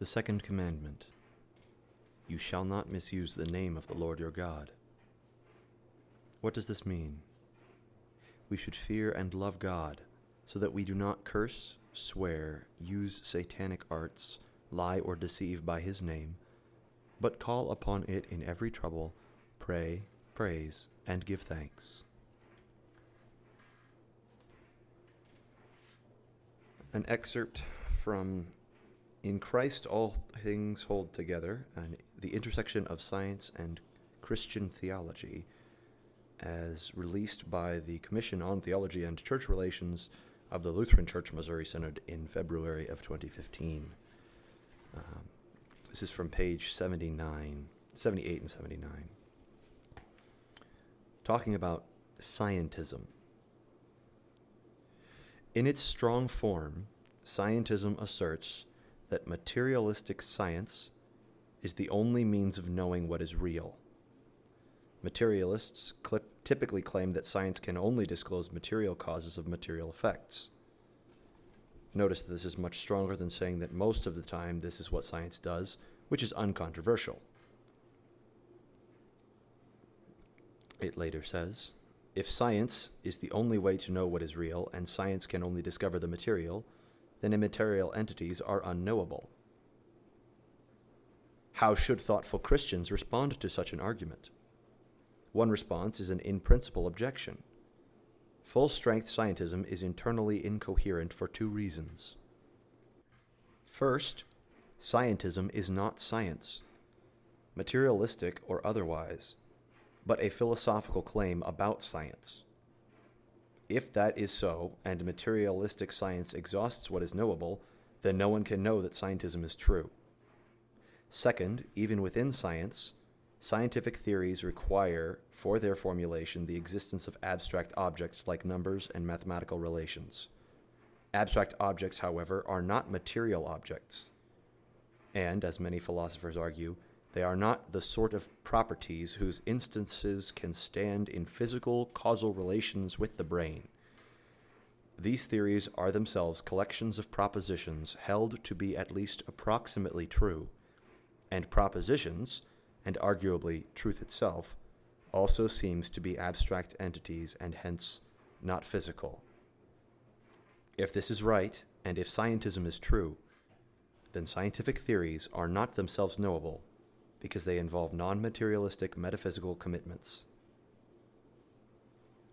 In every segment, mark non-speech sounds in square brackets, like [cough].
The second commandment You shall not misuse the name of the Lord your God. What does this mean? We should fear and love God so that we do not curse, swear, use satanic arts, lie, or deceive by his name, but call upon it in every trouble, pray, praise, and give thanks. An excerpt from In Christ All Things Hold Together, and the intersection of science and Christian theology, as released by the Commission on Theology and Church Relations of the Lutheran Church Missouri Synod in February of 2015. Um, this is from page 79, 78 and 79. Talking about scientism. In its strong form, scientism asserts that materialistic science is the only means of knowing what is real. Materialists clip, typically claim that science can only disclose material causes of material effects. Notice that this is much stronger than saying that most of the time this is what science does, which is uncontroversial. It later says if science is the only way to know what is real, and science can only discover the material, then immaterial entities are unknowable. How should thoughtful Christians respond to such an argument? One response is an in principle objection. Full strength scientism is internally incoherent for two reasons. First, scientism is not science, materialistic or otherwise, but a philosophical claim about science. If that is so, and materialistic science exhausts what is knowable, then no one can know that scientism is true. Second, even within science, Scientific theories require, for their formulation, the existence of abstract objects like numbers and mathematical relations. Abstract objects, however, are not material objects. And, as many philosophers argue, they are not the sort of properties whose instances can stand in physical causal relations with the brain. These theories are themselves collections of propositions held to be at least approximately true, and propositions and arguably truth itself, also seems to be abstract entities and hence not physical. If this is right, and if scientism is true, then scientific theories are not themselves knowable because they involve non materialistic metaphysical commitments.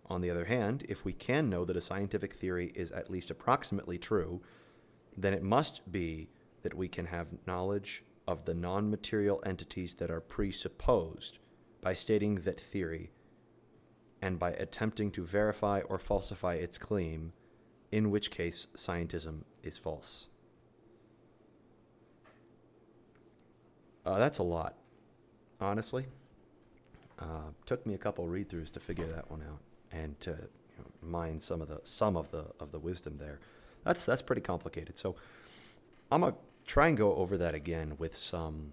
On the other hand, if we can know that a scientific theory is at least approximately true, then it must be that we can have knowledge of the non material entities that are presupposed by stating that theory and by attempting to verify or falsify its claim, in which case scientism is false. Uh, that's a lot, honestly. Uh, took me a couple read throughs to figure that one out and to you know, mine some of the some of the of the wisdom there. That's that's pretty complicated. So I'm gonna try and go over that again with some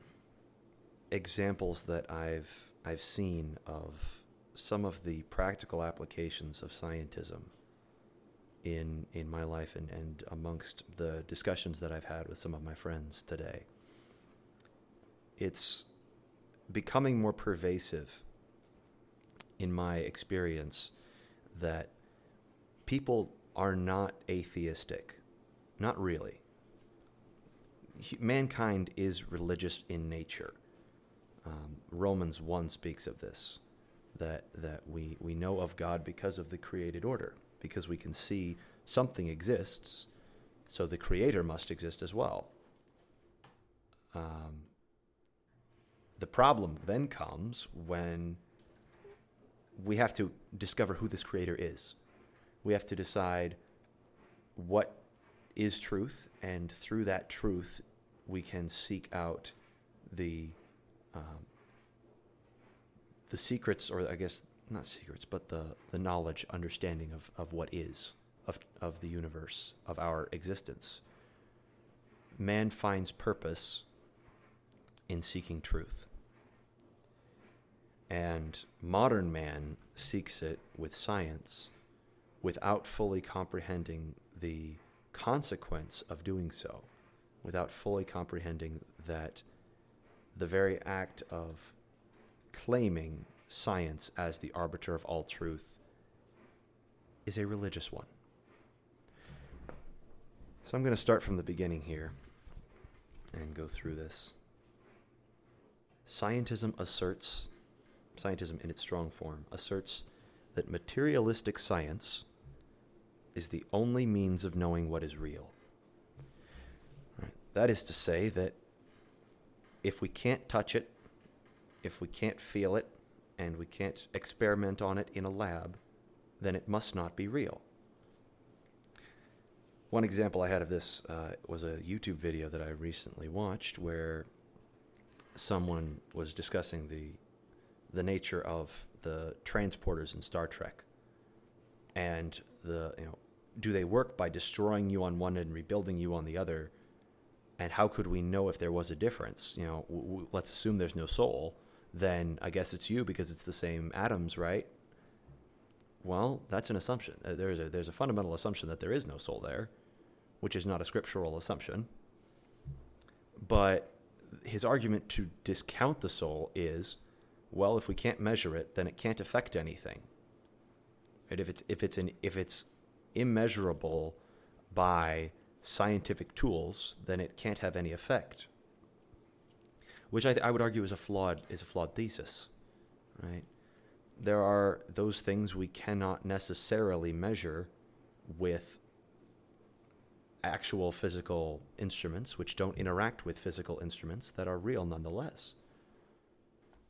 examples that I've I've seen of some of the practical applications of scientism in in my life and, and amongst the discussions that I've had with some of my friends today. It's becoming more pervasive in my experience that people are not atheistic. Not really mankind is religious in nature. Um, Romans 1 speaks of this that, that we, we know of God because of the created order, because we can see something exists, so the creator must exist as well. Um, the problem then comes when we have to discover who this creator is. We have to decide what is truth, and through that truth, we can seek out the um, the secrets, or I guess not secrets, but the the knowledge, understanding of of what is of of the universe, of our existence. Man finds purpose in seeking truth. And modern man seeks it with science without fully comprehending the consequence of doing so, without fully comprehending that the very act of claiming science as the arbiter of all truth is a religious one. So I'm going to start from the beginning here and go through this. Scientism asserts, scientism in its strong form, asserts that materialistic science is the only means of knowing what is real. Right. That is to say that if we can't touch it, if we can't feel it, and we can't experiment on it in a lab, then it must not be real. One example I had of this uh, was a YouTube video that I recently watched where someone was discussing the the nature of the transporters in Star Trek and the you know do they work by destroying you on one and rebuilding you on the other? And how could we know if there was a difference? You know, w- w- let's assume there's no soul. Then I guess it's you because it's the same atoms, right? Well, that's an assumption. Uh, there's a there's a fundamental assumption that there is no soul there, which is not a scriptural assumption. But his argument to discount the soul is, well, if we can't measure it, then it can't affect anything. If it's if it's an if it's immeasurable by scientific tools, then it can't have any effect. Which I, I would argue is a flawed is a flawed thesis, right? There are those things we cannot necessarily measure with actual physical instruments, which don't interact with physical instruments that are real nonetheless.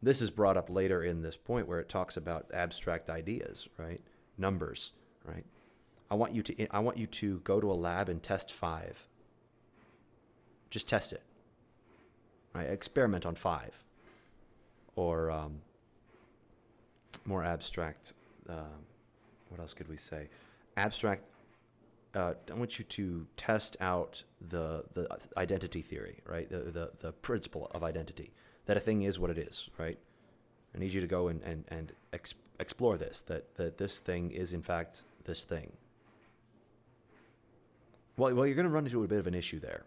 This is brought up later in this point where it talks about abstract ideas, right? Numbers, right? I want you to I want you to go to a lab and test five. Just test it. Right? Experiment on five. Or um, more abstract. Uh, what else could we say? Abstract. Uh, I want you to test out the the identity theory, right? The, the the principle of identity that a thing is what it is, right? I need you to go and and and ex- explore this. That that this thing is in fact this thing. Well, well, you're going to run into a bit of an issue there.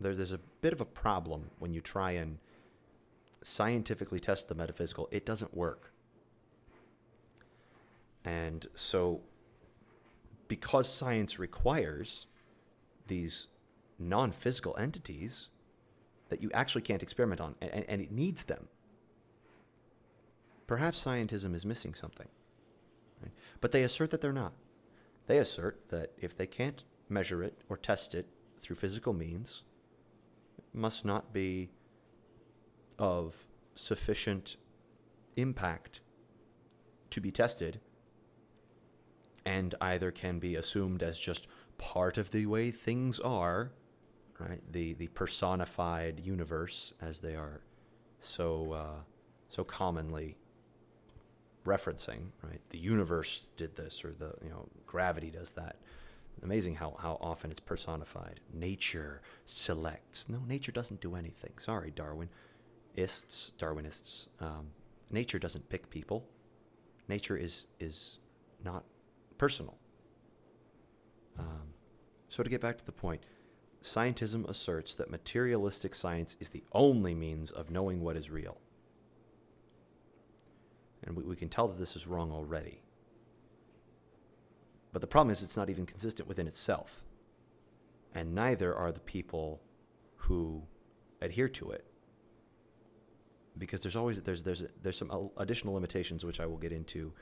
There's, there's a bit of a problem when you try and scientifically test the metaphysical. It doesn't work. And so, because science requires these non physical entities that you actually can't experiment on, and, and it needs them, perhaps scientism is missing something. Right? But they assert that they're not. They assert that if they can't measure it or test it through physical means it must not be of sufficient impact to be tested and either can be assumed as just part of the way things are right the the personified universe as they are so uh, so commonly referencing right the universe did this or the you know gravity does that amazing how, how often it's personified. Nature selects. No, nature doesn't do anything. Sorry, Darwin. Ists, Darwinists. Um, nature doesn't pick people. Nature is is not personal. Um, so to get back to the point, scientism asserts that materialistic science is the only means of knowing what is real. And we, we can tell that this is wrong already. But the problem is, it's not even consistent within itself. And neither are the people who adhere to it. Because there's always there's there's there's some additional limitations which I will get into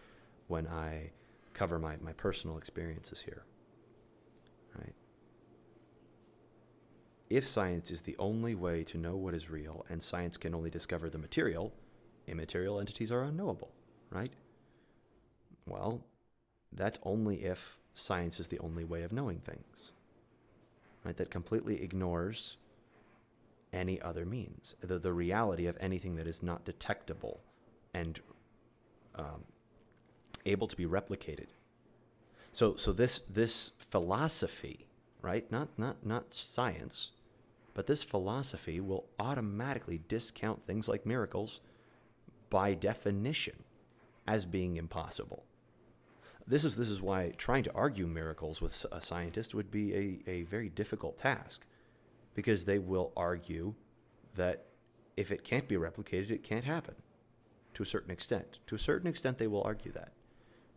when I cover my, my personal experiences here. Right? If science is the only way to know what is real and science can only discover the material, immaterial entities are unknowable, right? Well, that's only if science is the only way of knowing things. Right? That completely ignores any other means, the, the reality of anything that is not detectable and um, able to be replicated. So, so this this philosophy, right? Not not not science, but this philosophy will automatically discount things like miracles by definition as being impossible this is this is why trying to argue miracles with a scientist would be a, a very difficult task because they will argue that if it can't be replicated, it can't happen to a certain extent. To a certain extent, they will argue that.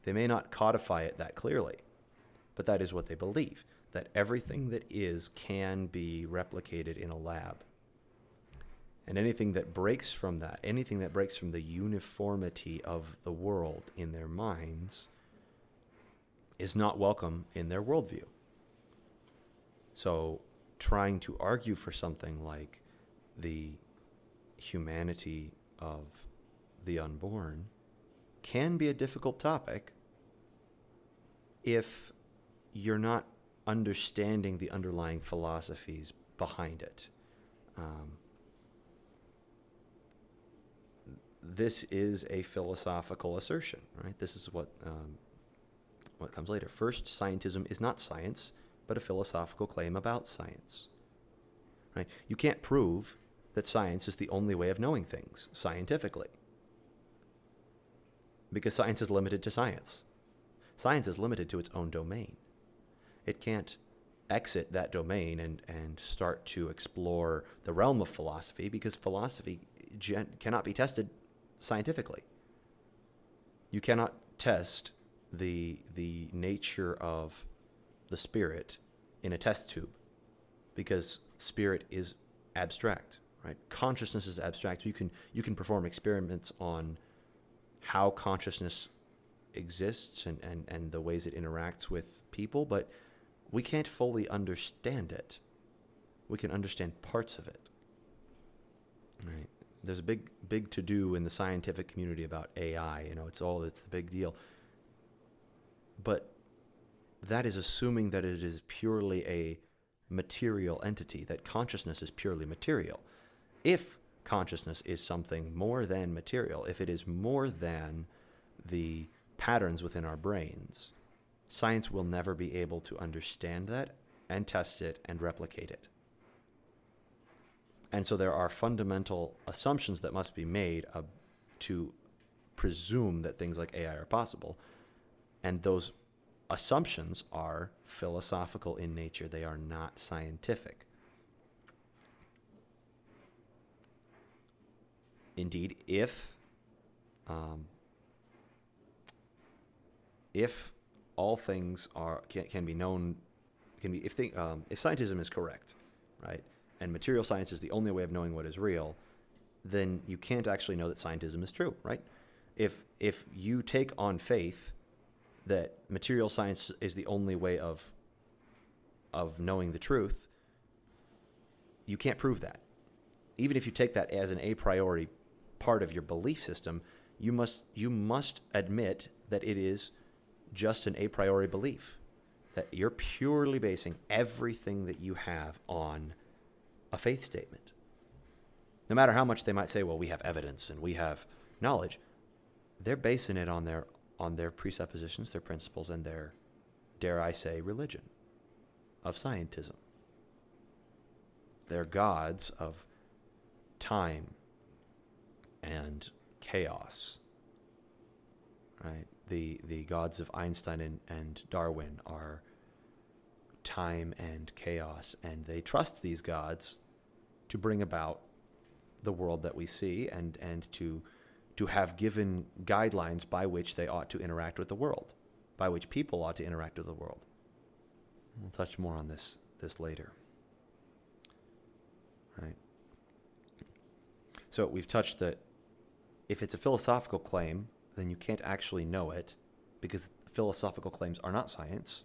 They may not codify it that clearly, but that is what they believe that everything that is can be replicated in a lab. And anything that breaks from that, anything that breaks from the uniformity of the world in their minds, is not welcome in their worldview. So, trying to argue for something like the humanity of the unborn can be a difficult topic if you're not understanding the underlying philosophies behind it. Um, this is a philosophical assertion, right? This is what um, what comes later. First, scientism is not science, but a philosophical claim about science. Right? You can't prove that science is the only way of knowing things scientifically, because science is limited to science. Science is limited to its own domain. It can't exit that domain and, and start to explore the realm of philosophy because philosophy gen- cannot be tested scientifically. You cannot test the the nature of the spirit in a test tube because spirit is abstract right consciousness is abstract you can you can perform experiments on how consciousness exists and, and, and the ways it interacts with people but we can't fully understand it. We can understand parts of it. Right? There's a big big to do in the scientific community about ai you know it's all it's the big deal. But that is assuming that it is purely a material entity, that consciousness is purely material. If consciousness is something more than material, if it is more than the patterns within our brains, science will never be able to understand that and test it and replicate it. And so there are fundamental assumptions that must be made uh, to presume that things like AI are possible. And those assumptions are philosophical in nature, they are not scientific. Indeed, if um, if all things are can, can be known, can be if um, if scientism is correct, right, and material science is the only way of knowing what is real, then you can't actually know that scientism is true, right? If if you take on faith that material science is the only way of of knowing the truth, you can't prove that. Even if you take that as an a priori part of your belief system, you must you must admit that it is just an a priori belief. That you're purely basing everything that you have on a faith statement. No matter how much they might say, well, we have evidence and we have knowledge, they're basing it on their on their presuppositions, their principles, and their, dare I say, religion of scientism. They're gods of time and chaos. Right? The the gods of Einstein and, and Darwin are time and chaos, and they trust these gods to bring about the world that we see and, and to to have given guidelines by which they ought to interact with the world, by which people ought to interact with the world. We'll touch more on this this later. Right. So we've touched that if it's a philosophical claim, then you can't actually know it because philosophical claims are not science.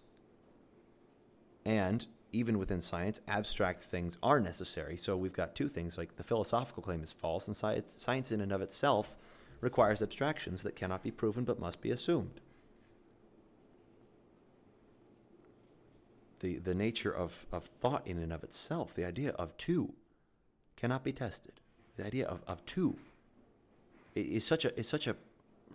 And even within science, abstract things are necessary. So we've got two things like the philosophical claim is false, and science, science in and of itself requires abstractions that cannot be proven but must be assumed. The, the nature of, of thought in and of itself, the idea of two, cannot be tested. The idea of, of two is such a is such a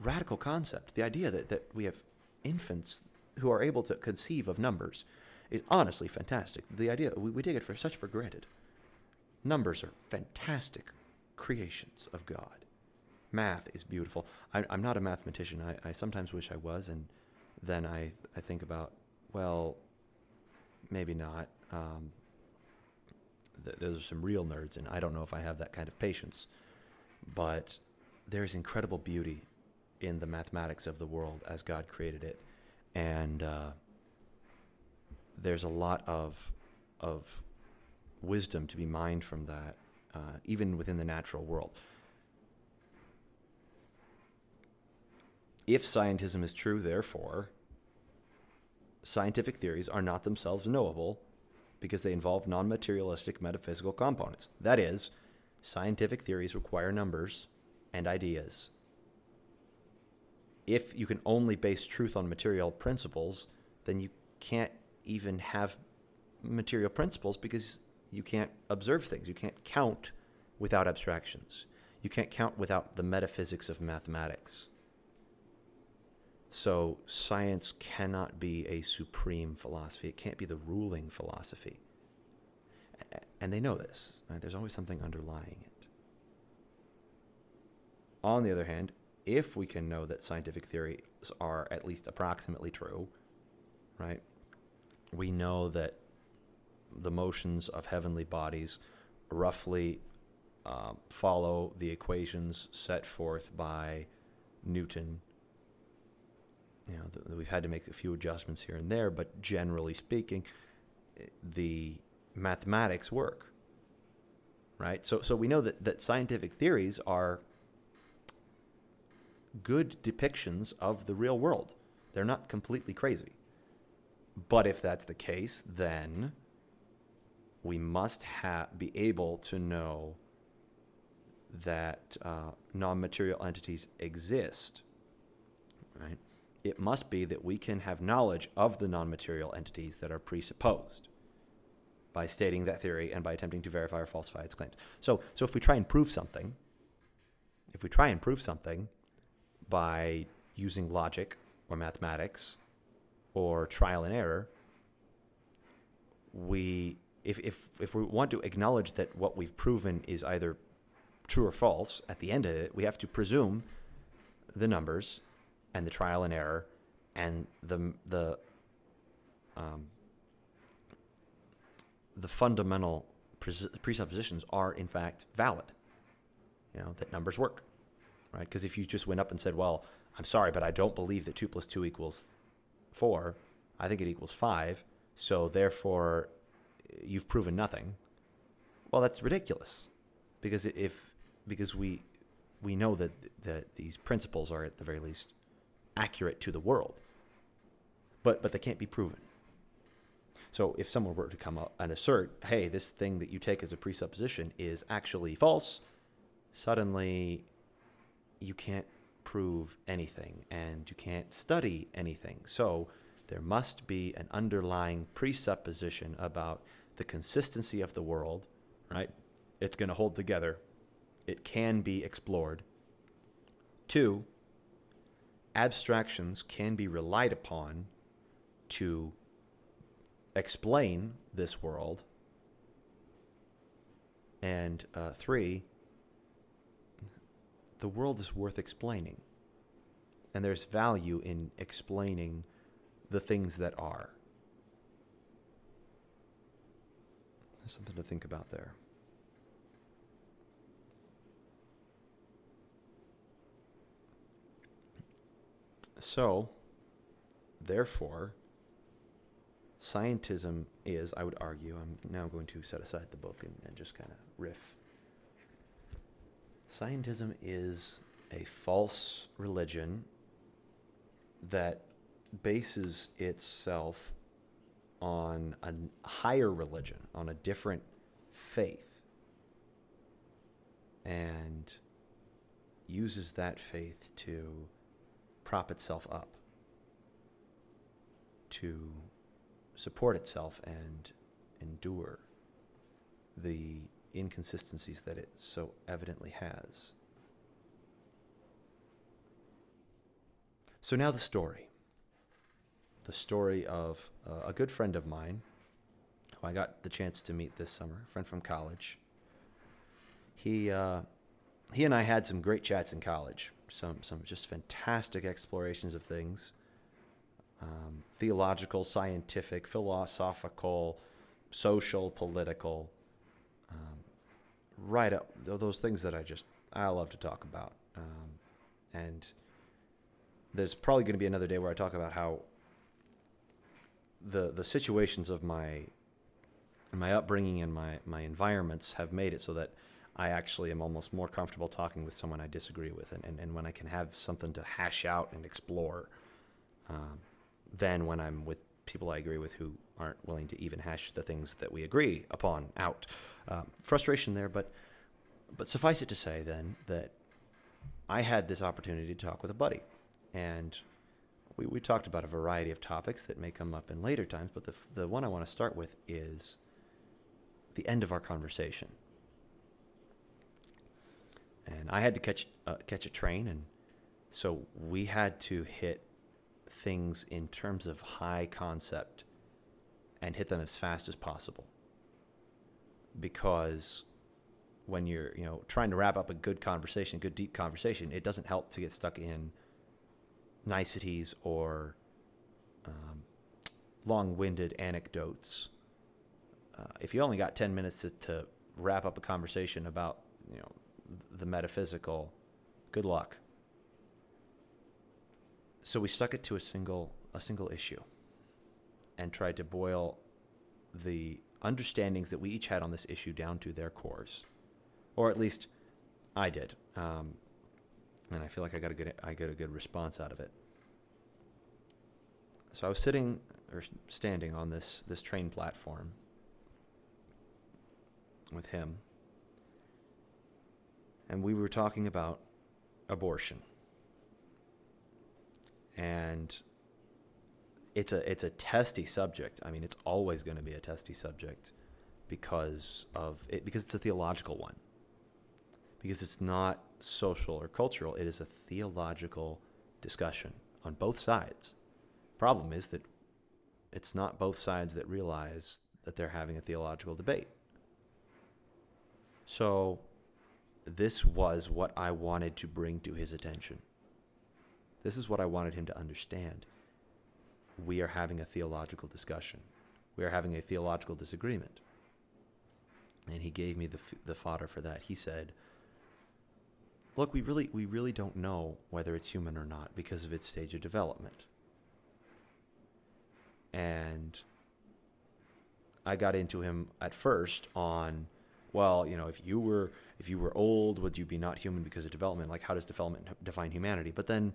radical concept. The idea that, that we have infants who are able to conceive of numbers is honestly fantastic. The idea we, we take it for such for granted. Numbers are fantastic creations of God math is beautiful. I, am not a mathematician. I, I, sometimes wish I was, and then I I think about well, maybe not. Um, th- those are some real nerds, and I don't know if I have that kind of patience. But there's incredible beauty in the mathematics of the world as God created it, and uh, there's a lot of of wisdom to be mined from that, uh, even within the natural world. If scientism is true, therefore, scientific theories are not themselves knowable because they involve non materialistic metaphysical components. That is, scientific theories require numbers and ideas. If you can only base truth on material principles, then you can't even have material principles because you can't observe things. You can't count without abstractions. You can't count without the metaphysics of mathematics. So science cannot be a supreme philosophy. It can't be the ruling philosophy. And they know this. Right? There's always something underlying it. On the other hand, if we can know that scientific theories are at least approximately true, right? We know that the motions of heavenly bodies roughly uh, follow the equations set forth by Newton. You know, we've had to make a few adjustments here and there, but generally speaking, the mathematics work. Right? So, so we know that, that scientific theories are good depictions of the real world. They're not completely crazy. But if that's the case, then we must ha- be able to know that uh, non material entities exist. Right? It must be that we can have knowledge of the non material entities that are presupposed by stating that theory and by attempting to verify or falsify its claims. So, so if we try and prove something, if we try and prove something by using logic or mathematics or trial and error, we if, if, if we want to acknowledge that what we've proven is either true or false at the end of it, we have to presume the numbers and the trial and error and the the um, the fundamental presuppositions are in fact valid. You know that numbers work, right? Because if you just went up and said, "Well, I'm sorry, but I don't believe that two plus two equals four. I think it equals five. So therefore, you've proven nothing. Well, that's ridiculous, because if because we we know that that these principles are at the very least accurate to the world, but but they can't be proven. So if someone were to come up and assert, "Hey, this thing that you take as a presupposition is actually false," suddenly you can't prove anything and you can't study anything. So there must be an underlying presupposition about the consistency of the world, right? It's going to hold together. It can be explored. Two, abstractions can be relied upon to explain this world. And uh, three, the world is worth explaining. And there's value in explaining the things that are. There's something to think about there. So, therefore, scientism is, I would argue, I'm now going to set aside the book and, and just kind of riff. Scientism is a false religion that bases itself on a higher religion, on a different faith, and uses that faith to prop itself up, to support itself and endure the inconsistencies that it so evidently has. So now the story the story of uh, a good friend of mine who I got the chance to meet this summer, a friend from college. He, uh, he and I had some great chats in college, some, some just fantastic explorations of things um, theological, scientific, philosophical, social, political. Right up those things that I just I love to talk about. Um, and there's probably going to be another day where I talk about how the the situations of my my upbringing and my my environments have made it so that I actually am almost more comfortable talking with someone I disagree with, and, and, and when I can have something to hash out and explore, um, than when I'm with people I agree with who aren't willing to even hash the things that we agree upon out. Um, frustration there, but but suffice it to say then that I had this opportunity to talk with a buddy, and we, we talked about a variety of topics that may come up in later times, but the, the one I want to start with is the end of our conversation. And I had to catch uh, catch a train, and so we had to hit things in terms of high concept and hit them as fast as possible. Because when you're, you know, trying to wrap up a good conversation, a good deep conversation, it doesn't help to get stuck in niceties or um, long-winded anecdotes. Uh, if you only got 10 minutes to, to wrap up a conversation about, you know, the metaphysical, good luck. So we stuck it to a single a single issue and tried to boil the understandings that we each had on this issue down to their cores, or at least I did, um, and I feel like I got a good I got a good response out of it. So I was sitting or standing on this this train platform with him, and we were talking about abortion and it's a it's a testy subject. I mean, it's always going to be a testy subject because of it because it's a theological one. Because it's not social or cultural, it is a theological discussion on both sides. Problem is that it's not both sides that realize that they're having a theological debate. So this was what I wanted to bring to his attention. This is what I wanted him to understand. We are having a theological discussion. We are having a theological disagreement. And he gave me the, the fodder for that. He said, Look, we really, we really don't know whether it's human or not because of its stage of development. And I got into him at first on, well, you know, if you were if you were old, would you be not human because of development? Like, how does development define humanity? But then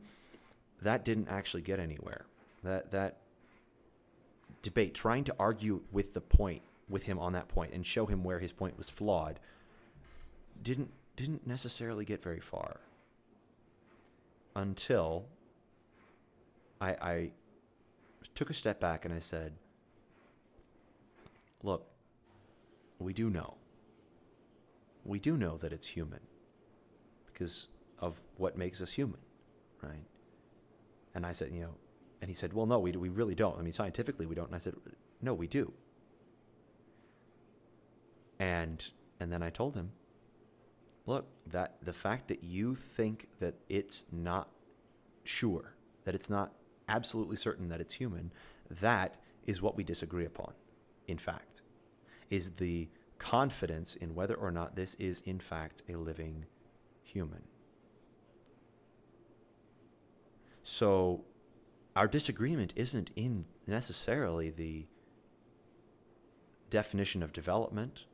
that didn't actually get anywhere. That that debate, trying to argue with the point with him on that point and show him where his point was flawed, didn't didn't necessarily get very far. Until I, I took a step back and I said, "Look, we do know. We do know that it's human because of what makes us human, right? And I said, you know, and he said, well, no, we, we really don't. I mean, scientifically, we don't. And I said, no, we do. And and then I told him, look, that the fact that you think that it's not sure, that it's not absolutely certain that it's human, that is what we disagree upon. In fact, is the confidence in whether or not this is in fact a living human. So our disagreement isn't in necessarily the definition of development,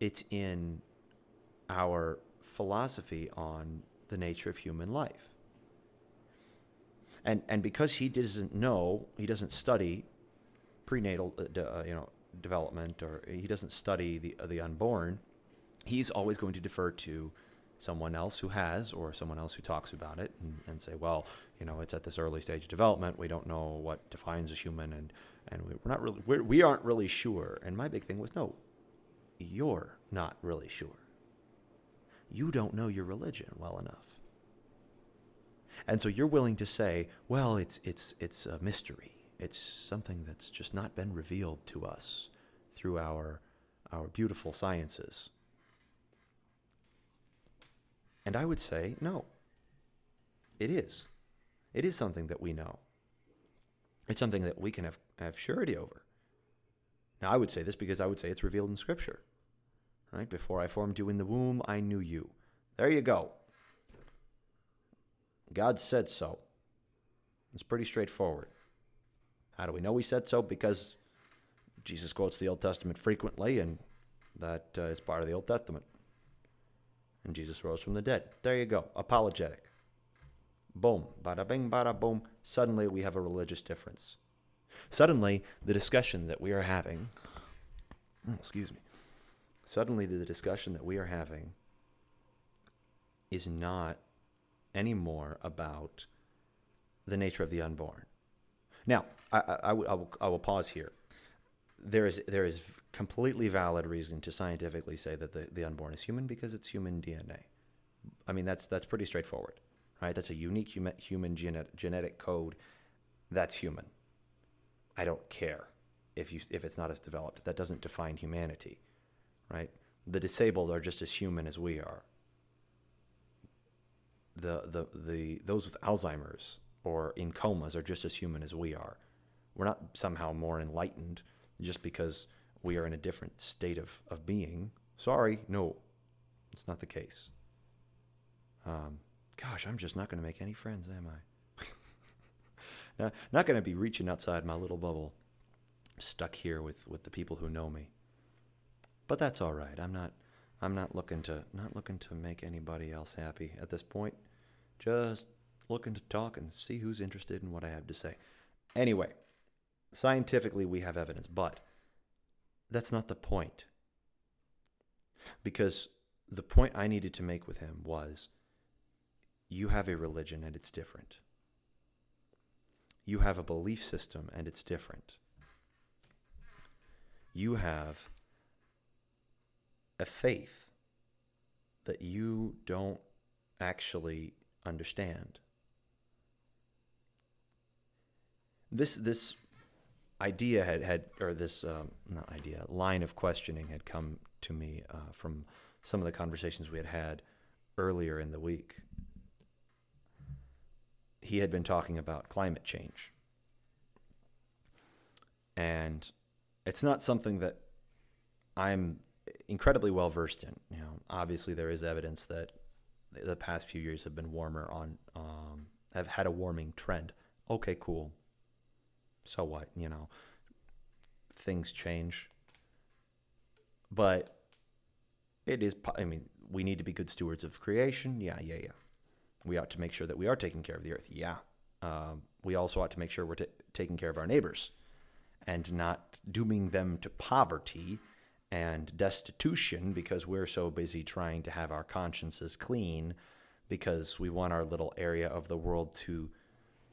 it's in our philosophy on the nature of human life. And, and because he doesn't know, he doesn't study prenatal uh, uh, you know, development or he doesn't study the, uh, the unborn, he's always going to defer to someone else who has or someone else who talks about it and, and, say, well, you know, it's at this early stage of development. We don't know what defines a human, and and we're not really we're, we aren't really sure. And my big thing was, no, you're not really sure. You don't know your religion well enough, and so you're willing to say, well, it's it's it's a mystery. It's something that's just not been revealed to us through our our beautiful sciences and I would say, no, it is. It is something that we know. It's something that we can have, have surety over. Now, I would say this because I would say it's revealed in Scripture, Right? Before I formed you in the womb, I knew you. There you go. God said so. It's pretty straightforward. How do we know he said so? Because Jesus quotes the Old Testament frequently, and that uh, is part of the Old Testament. And Jesus rose from the dead. There you go. Apologetic. Boom. Bada bing, bada boom. Suddenly we have a religious difference. Suddenly, the discussion that we are having, oh, excuse me, suddenly the discussion that we are having is not anymore about the nature of the unborn. Now, I, I, I, will, I will pause here. There is, there is completely valid reason to scientifically say that the, the unborn is human because it's human DNA. I mean, that's, that's pretty straightforward, right? That's a unique human, human genet, genetic code that's human. I don't care if, you, if it's not as developed. That doesn't define humanity, right? The disabled are just as human as we are. The, the, the, those with Alzheimer's or in comas are just as human as we are. We're not somehow more enlightened just because we are in a different state of, of being. Sorry, no, it's not the case. Um, gosh, I'm just not going to make any friends, am I? [laughs] not, not going to be reaching outside my little bubble, stuck here with, with the people who know me. But that's all right. I'm not I'm not looking to not looking to make anybody else happy at this point. Just looking to talk and see who's interested in what I have to say. Anyway, scientifically, we have evidence, but that's not the point. Because the point I needed to make with him was you have a religion and it's different. You have a belief system and it's different. You have a faith that you don't actually understand. this this idea had had or this um, not idea line of questioning had come to me uh, from some of the conversations we had had earlier in the week. He had been talking about climate change, and it's not something that I'm incredibly well versed in. You know, obviously there is evidence that the past few years have been warmer on um, have had a warming trend. Okay, cool so what? You know, things change. But it is, I mean, we need to be good stewards of creation. Yeah, yeah, yeah. We ought to make sure that we are taking care of the earth. Yeah. Um, we also ought to make sure we're t- taking care of our neighbors and not dooming them to poverty and destitution because we're so busy trying to have our consciences clean because we want our little area of the world to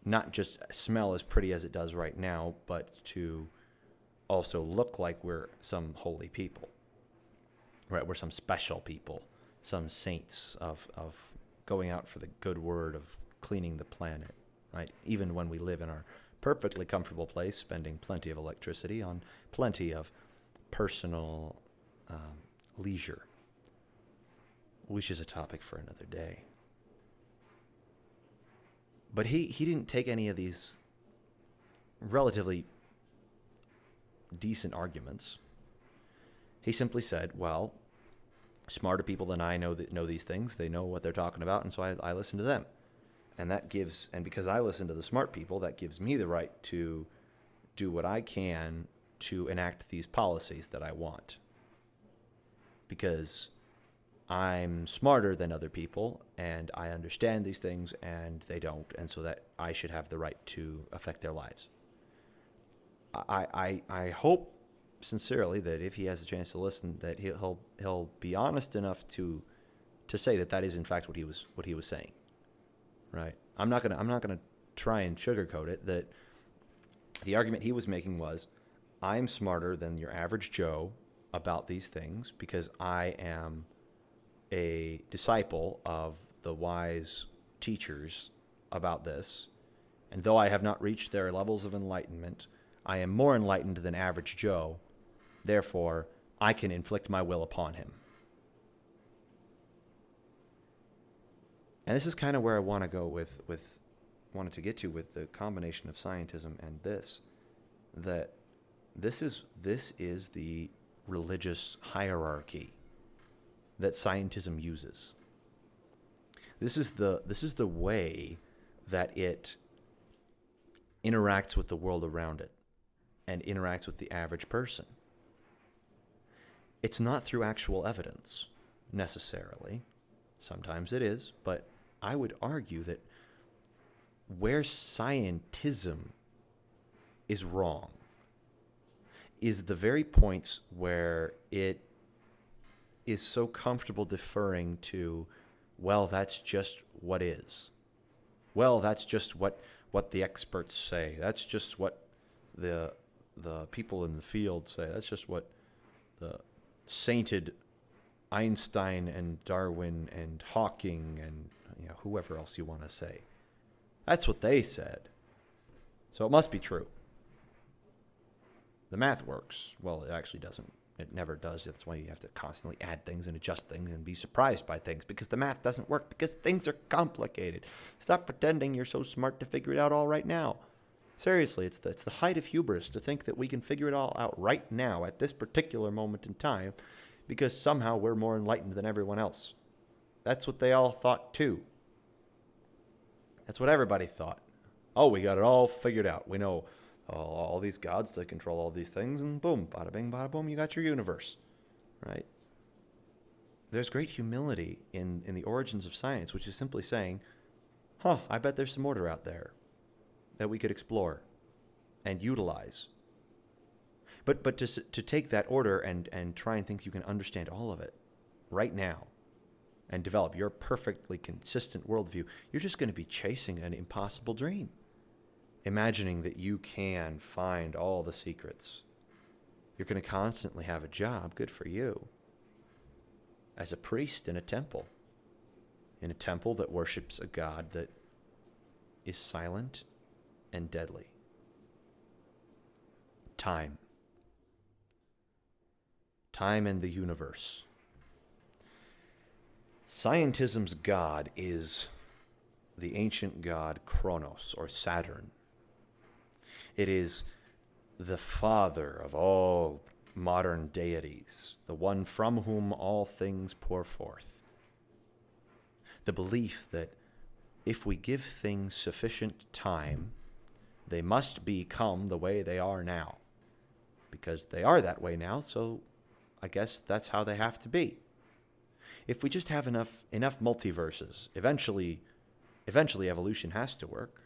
not just smell as pretty as it does right now, but to also look like we're some holy people, right? We're some special people, some saints of, of going out for the good word of cleaning the planet, right? Even when we live in our perfectly comfortable place, spending plenty of electricity on plenty of personal um, leisure, which is a topic for another day. But he, he didn't take any of these relatively decent arguments. He simply said, well, smarter people than I know that know these things. They know what they're talking about, and so I, I listen to them. And that gives, and because I listen to the smart people, that gives me the right to do what I can to enact these policies that I want. Because I'm smarter than other people and I understand these things and they don't, and so that I should have the right to affect their lives. I, I, I hope sincerely that if he has a chance to listen, that he'll he'll be honest enough to to say that that is in fact what he was what he was saying. Right? I'm not gonna I'm not gonna try and sugarcoat it. That the argument he was making was, I'm smarter than your average Joe about these things because I am a disciple of the wise teachers about this, and though I have not reached their levels of enlightenment, I am more enlightened than average Joe. Therefore, I can inflict my will upon him. And this is kind of where I want to go with, with wanted to get to with the combination of scientism and this, that this is this is the religious hierarchy that scientism uses. This is the this is the way that it interacts with the world around it and interacts with the average person. It's not through actual evidence necessarily. Sometimes it is, but I would argue that where scientism is wrong is the very points where it is so comfortable deferring to, well, that's just what is. Well, that's just what, what the experts say. That's just what the, the people in the field say. That's just what the sainted Einstein and Darwin and Hawking and you know, whoever else you want to say. That's what they said. So it must be true. The math works. Well, it actually doesn't. It never does. That's why you have to constantly add things and adjust things and be surprised by things because the math doesn't work because things are complicated. Stop pretending you're so smart to figure it out all right now. Seriously, it's the, it's the height of hubris to think that we can figure it all out right now at this particular moment in time because somehow we're more enlightened than everyone else. That's what they all thought too. That's what everybody thought. Oh, we got it all figured out. We know all, all these gods that control all these things, and boom, bada bing, bada boom, you got your universe, right? There's great humility in, in the origins of science, which is simply saying, huh, I bet there's some order out there that we could explore and utilize. But, but to, to take that order and, and try and think you can understand all of it right now and develop your perfectly consistent worldview, you're just going to be chasing an impossible dream imagining that you can find all the secrets. You're going to constantly have a job, good for you, as a priest in a temple, in a temple that worships a God that is silent and deadly. Time. Time and the universe. Scientism's God is the ancient god Kronos or Saturn. It is the father of all modern deities, the one from whom all things pour forth. The belief that if we give things sufficient time, they must become the way they are now. Because they are that way now, so I guess that's how they have to be. If we just have enough enough multiverses, eventually eventually evolution has to work.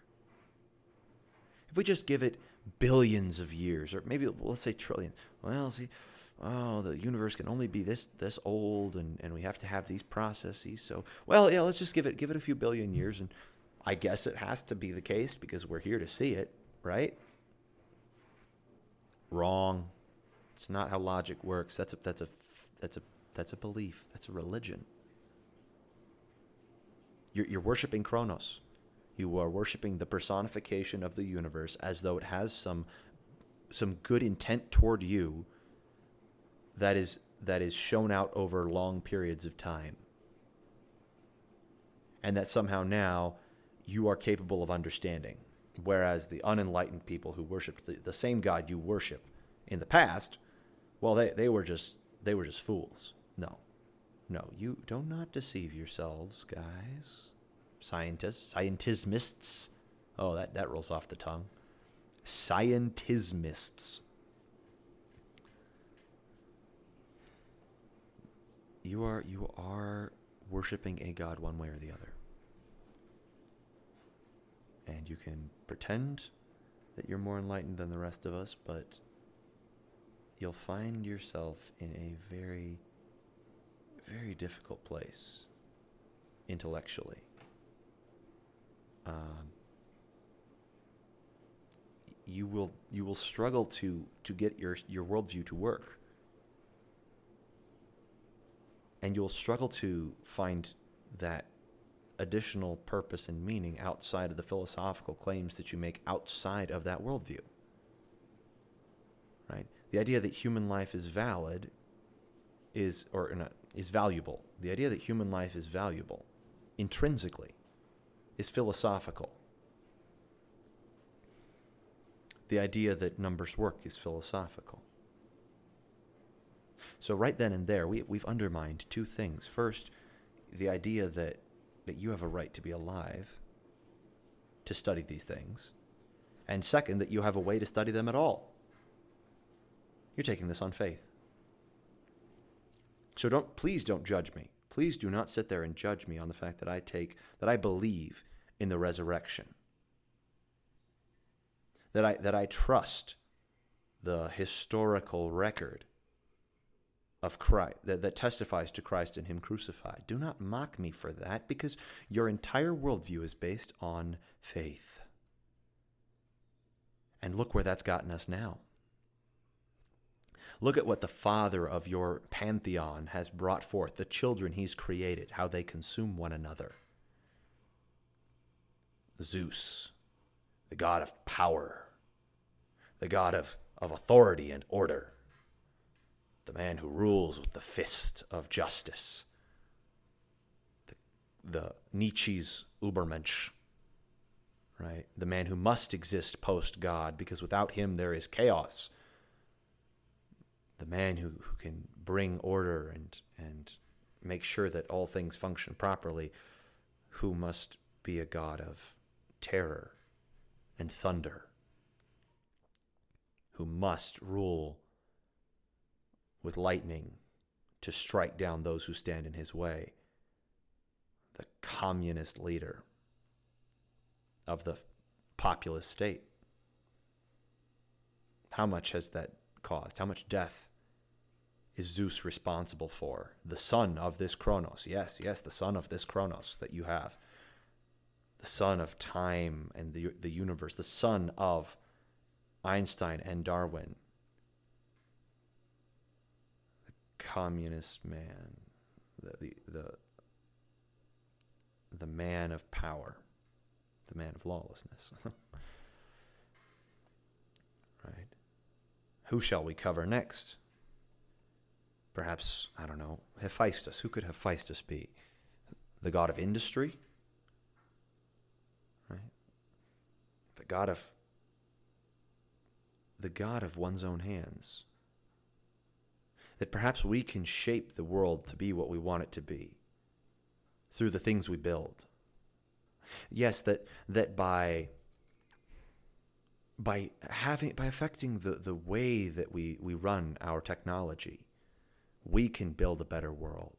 If we just give it billions of years, or maybe let's say trillions, well, see, oh, the universe can only be this this old, and, and we have to have these processes. So, well, yeah, let's just give it give it a few billion years, and I guess it has to be the case because we're here to see it, right? Wrong. It's not how logic works. That's a that's a that's a that's a belief. That's a religion. You're, you're worshiping Kronos. You are worshiping the personification of the universe as though it has some some good intent toward you that is that is shown out over long periods of time. And that somehow now you are capable of understanding. Whereas the unenlightened people who worshiped the, the same God you worship in the past, well, they, they were just they were just fools. No. No, you do not deceive yourselves, guys scientists, scientismists. Oh, that, that rolls off the tongue. Scientismists. You are you are worshiping a god one way or the other. And you can pretend that you're more enlightened than the rest of us, but you'll find yourself in a very very difficult place intellectually um, you will you will struggle to to get your your worldview to work, and you'll struggle to find that additional purpose and meaning outside of the philosophical claims that you make outside of that worldview. Right? The idea that human life is valid is or not is valuable. The idea that human life is valuable intrinsically is philosophical. The idea that numbers work is philosophical. So right then and there, we, we've undermined two things. First, the idea that, that you have a right to be alive, to study these things. And second, that you have a way to study them at all. You're taking this on faith. So don't please don't judge me. Please do not sit there and judge me on the fact that I take that I believe in the resurrection. That I that I trust the historical record of Christ that, that testifies to Christ and Him crucified. Do not mock me for that because your entire worldview is based on faith. And look where that's gotten us now. Look at what the father of your pantheon has brought forth, the children he's created, how they consume one another. Zeus, the god of power, the god of, of authority and order, the man who rules with the fist of justice, the, the Nietzsche's Übermensch, right? The man who must exist post God because without him there is chaos the man who, who can bring order and and make sure that all things function properly, who must be a God of terror and thunder, who must rule with lightning to strike down those who stand in his way, the communist leader of the populist state. How much has that caused? How much death is Zeus responsible for? The son of this Kronos. Yes, yes, the son of this Kronos that you have. The son of time and the, the universe. The son of Einstein and Darwin. The communist man. The, the, the, the man of power. The man of lawlessness. [laughs] Who shall we cover next? Perhaps, I don't know, Hephaestus. Who could Hephaestus be? The god of industry? Right? The god of the god of one's own hands. That perhaps we can shape the world to be what we want it to be through the things we build. Yes, that that by by having by affecting the, the way that we, we run our technology, we can build a better world.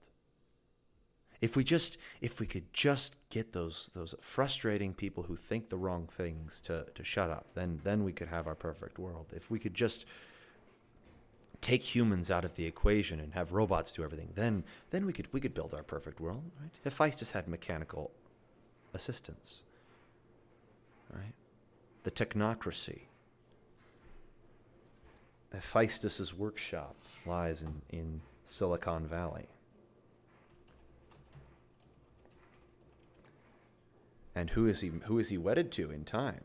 If we just if we could just get those those frustrating people who think the wrong things to, to shut up, then then we could have our perfect world. If we could just take humans out of the equation and have robots do everything, then then we could we could build our perfect world, right? if Hephaestus had mechanical assistance. Right? The technocracy. Hephaestus's workshop lies in, in Silicon Valley. And who is he who is he wedded to in time?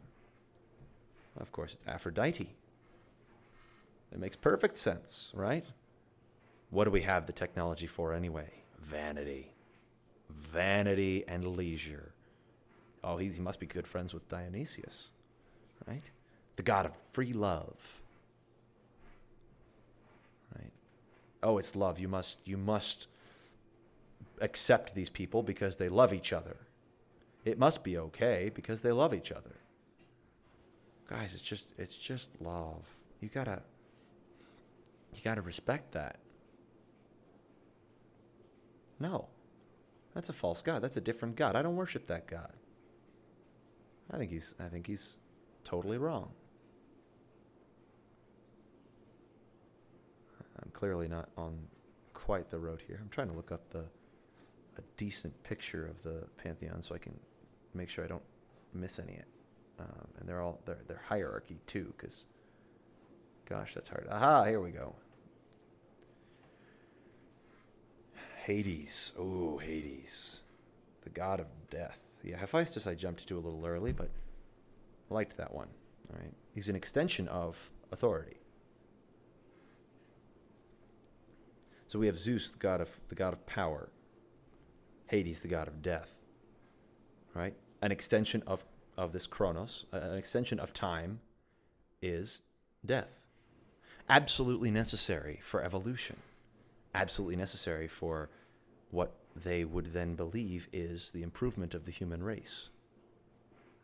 Of course, it's Aphrodite. It makes perfect sense, right? What do we have the technology for anyway? Vanity. Vanity and leisure. Oh, he must be good friends with Dionysius, right? The god of free love. Right? oh, it's love. You must you must accept these people because they love each other. It must be okay because they love each other. Guys, it's just it's just love. You gotta you gotta respect that. No. That's a false God. That's a different God. I don't worship that God. I think he's I think he's totally wrong. I'm clearly not on quite the road here. I'm trying to look up the a decent picture of the pantheon so I can make sure I don't miss any. Um, and they're all they're hierarchy too, because gosh, that's hard. Aha, here we go. Hades. Oh, Hades, the god of death. Yeah, Hephaestus I jumped to a little early, but I liked that one. All right, he's an extension of authority. So we have Zeus, the god of the god of power, Hades, the god of death. Right? An extension of of this Kronos, an extension of time, is death. Absolutely necessary for evolution. absolutely necessary for what they would then believe is the improvement of the human race.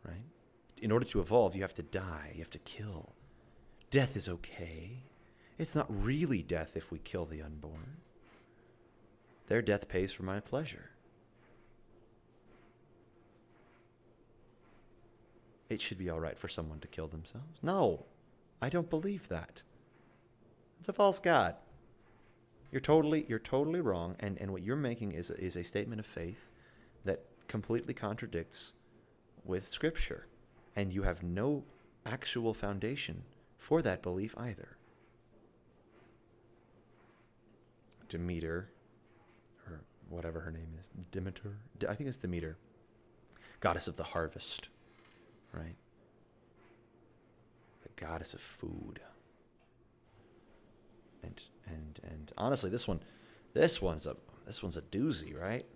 Right? In order to evolve, you have to die, you have to kill. Death is okay. It's not really death if we kill the unborn. Their death pays for my pleasure. It should be all right for someone to kill themselves. No, I don't believe that. It's a false god. You're totally you're totally wrong, and, and what you're making is a, is a statement of faith that completely contradicts with Scripture, and you have no actual foundation for that belief either. Demeter, or whatever her name is, Demeter, I think it's Demeter, goddess of the harvest, right? The goddess of food and and and honestly, this one, this one's a this one's a doozy, right?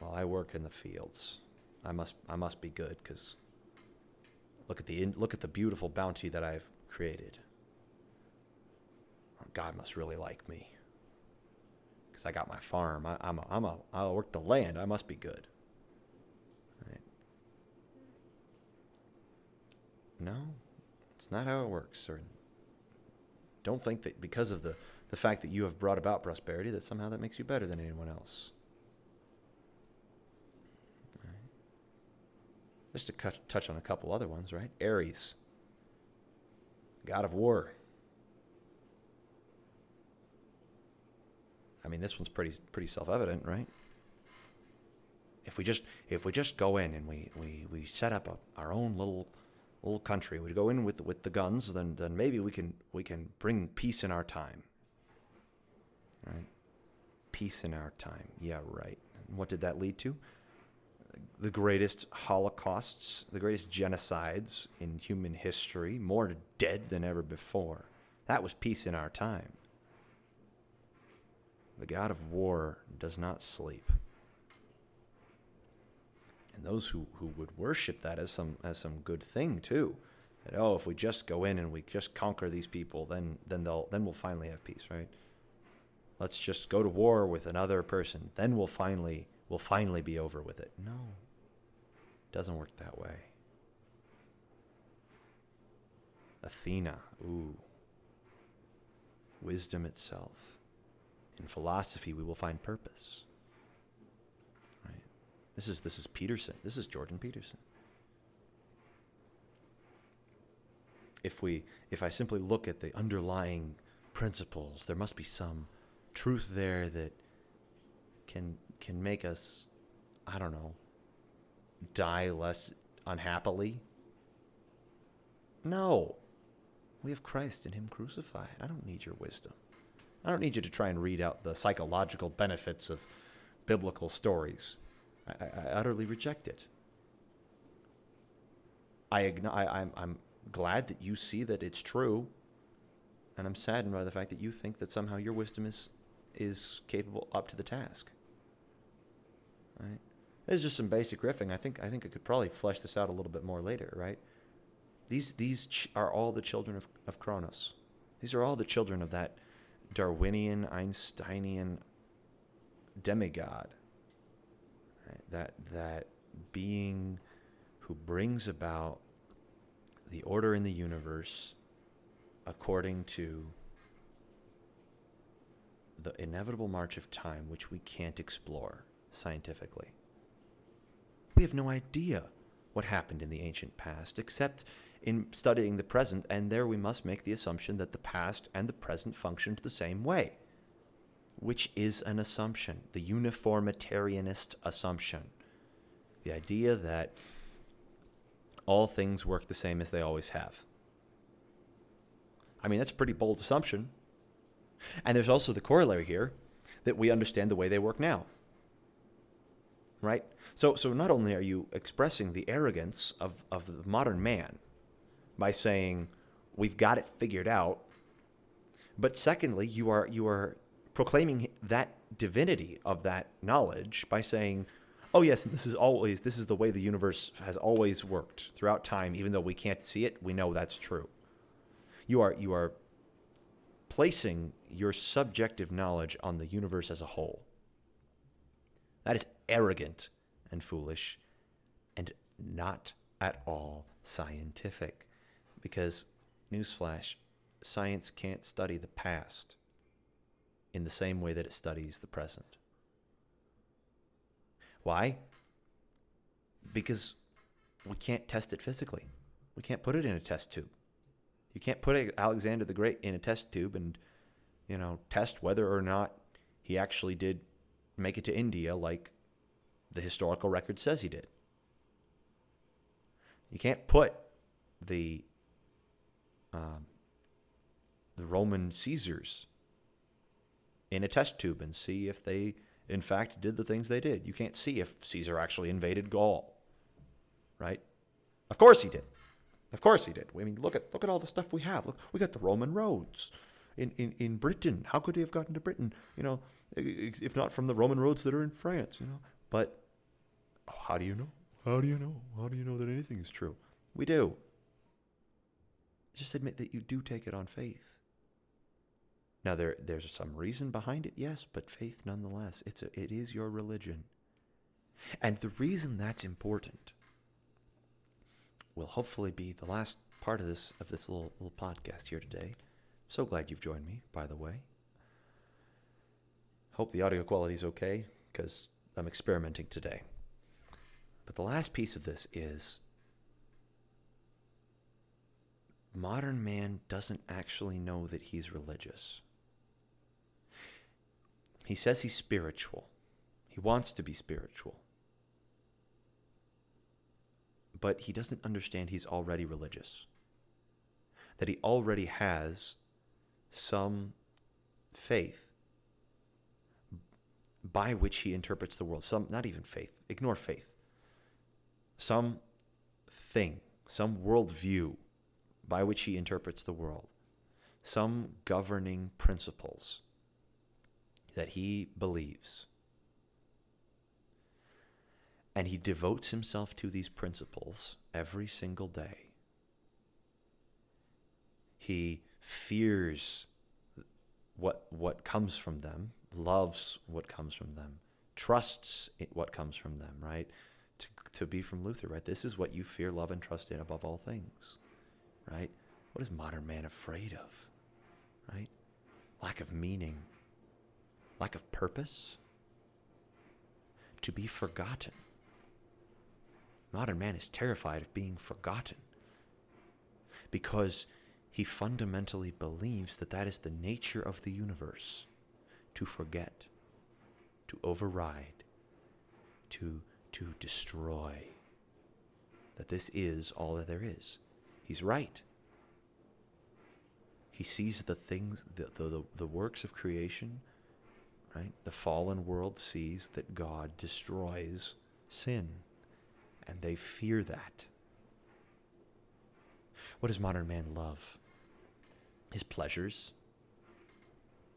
Well, I work in the fields. I must I must be good because look at the look at the beautiful bounty that I've created. God must really like me because I got my farm. I, I'm a, I'm a I work the land. I must be good. Right? No, it's not how it works, sir. Don't think that because of the, the fact that you have brought about prosperity, that somehow that makes you better than anyone else. Just to cut, touch on a couple other ones, right? Ares, god of war. I mean, this one's pretty pretty self-evident, right? If we just if we just go in and we we, we set up a, our own little little country. We go in with with the guns, then then maybe we can we can bring peace in our time. Right? Peace in our time. Yeah, right. What did that lead to? The greatest holocausts, the greatest genocides in human history, more dead than ever before. That was peace in our time. The God of war does not sleep and those who, who would worship that as some as some good thing too. That oh, if we just go in and we just conquer these people, then then they'll then we'll finally have peace, right? Let's just go to war with another person, then we'll finally we'll finally be over with it. No. It doesn't work that way. Athena, ooh. Wisdom itself. In philosophy, we will find purpose. Right? This is this is Peterson. This is Jordan Peterson. If we if I simply look at the underlying principles, there must be some truth there that can can make us I don't know die less unhappily. No. We have Christ and him crucified. I don't need your wisdom. I don't need you to try and read out the psychological benefits of biblical stories. I, I utterly reject it. I, I, I'm, I'm glad that you see that it's true, and I'm saddened by the fact that you think that somehow your wisdom is, is capable up to the task. Right? There's just some basic riffing. I think I think I could probably flesh this out a little bit more later. Right? These these ch- are all the children of of Kronos. These are all the children of that Darwinian Einsteinian demigod right? that that being who brings about the order in the universe according to the inevitable march of time which we can't explore scientifically. We have no idea what happened in the ancient past except in studying the present, and there we must make the assumption that the past and the present functioned the same way which is an assumption, the uniformitarianist assumption. The idea that all things work the same as they always have. I mean, that's a pretty bold assumption. And there's also the corollary here that we understand the way they work now. Right? So, so not only are you expressing the arrogance of, of the modern man by saying, we've got it figured out, but secondly, you are, you are proclaiming that divinity of that knowledge by saying, "Oh yes, this is always this is the way the universe has always worked throughout time, even though we can't see it, we know that's true." You are you are placing your subjective knowledge on the universe as a whole. That is arrogant and foolish and not at all scientific. Because, newsflash, science can't study the past in the same way that it studies the present. Why? Because we can't test it physically. We can't put it in a test tube. You can't put Alexander the Great in a test tube and, you know, test whether or not he actually did make it to India like the historical record says he did. You can't put the um, the Roman Caesars in a test tube and see if they, in fact, did the things they did. You can't see if Caesar actually invaded Gaul, right? Of course he did. Of course he did. I mean, look at look at all the stuff we have. Look, we got the Roman roads in, in, in Britain. How could he have gotten to Britain? You know, if not from the Roman roads that are in France. You know, but oh, how do you know? How do you know? How do you know that anything is true? We do. Just admit that you do take it on faith. Now there there's some reason behind it, yes, but faith nonetheless. It's a, it is your religion. And the reason that's important will hopefully be the last part of this of this little little podcast here today. So glad you've joined me, by the way. Hope the audio quality is okay because I'm experimenting today. But the last piece of this is modern man doesn't actually know that he's religious. He says he's spiritual. He wants to be spiritual. But he doesn't understand he's already religious. That he already has some faith by which he interprets the world. Some, not even faith, ignore faith. Some thing, some worldview by which he interprets the world. Some governing principles that he believes. And he devotes himself to these principles every single day. He fears what, what comes from them, loves what comes from them, trusts what comes from them, right? To, to be from Luther, right? This is what you fear, love, and trust in above all things, right? What is modern man afraid of, right? Lack of meaning, lack of purpose, to be forgotten. Modern man is terrified of being forgotten because he fundamentally believes that that is the nature of the universe to forget, to override, to, to destroy. That this is all that there is. He's right. He sees the things, the, the, the works of creation Right? The fallen world sees that God destroys sin, and they fear that. What does modern man love? His pleasures,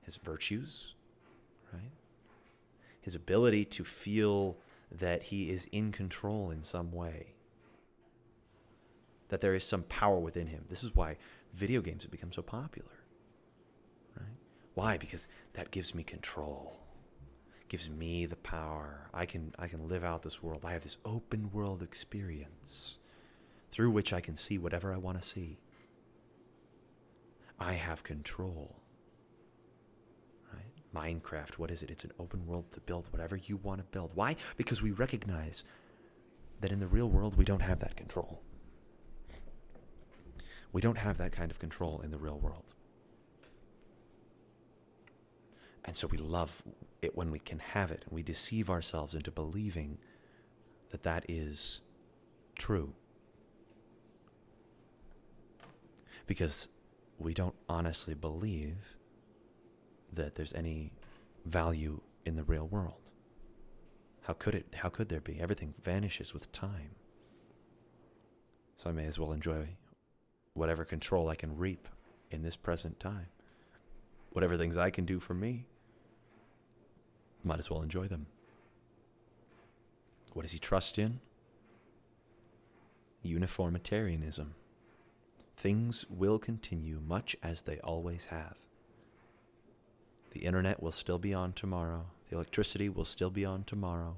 his virtues, right? His ability to feel that he is in control in some way, that there is some power within him. This is why video games have become so popular. right? Why? Because that gives me control. Gives me the power. I can I can live out this world. I have this open world experience through which I can see whatever I want to see. I have control. Right? Minecraft, what is it? It's an open world to build whatever you want to build. Why? Because we recognize that in the real world we don't have that control. We don't have that kind of control in the real world. And so we love it when we can have it. And we deceive ourselves into believing that that is true. Because we don't honestly believe that there's any value in the real world. How could it how could there be? Everything vanishes with time. So I may as well enjoy whatever control I can reap in this present time whatever things I can do for me, might as well enjoy them. What does he trust in? Uniformitarianism. Things will continue much as they always have. The internet will still be on tomorrow. The electricity will still be on tomorrow.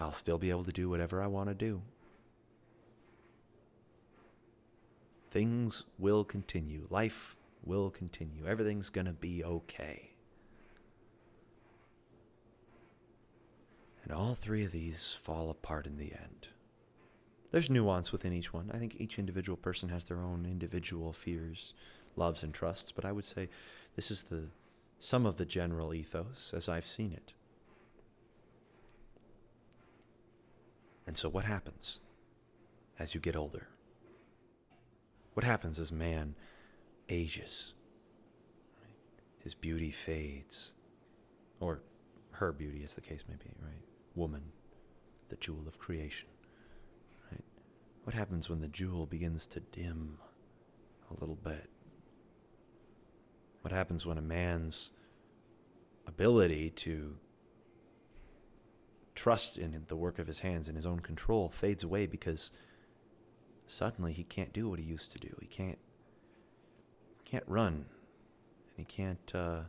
I'll still be able to do whatever I want to do. Things will continue. Life will continue. Everything's going to be okay. And all three of these fall apart in the end. There's nuance within each one. I think each individual person has their own individual fears, loves, and trusts, but I would say this is the some of the general ethos as I've seen it. And so, what happens as you get older? What happens as man ages? His beauty fades, or her beauty, as the case may be, right? Woman, the jewel of creation? What happens when the jewel begins to dim a little bit? What happens when a man's ability to trust in the work of his hands and his own control fades away because suddenly he can't do what he used to do. He can't can't run, and he can't uh,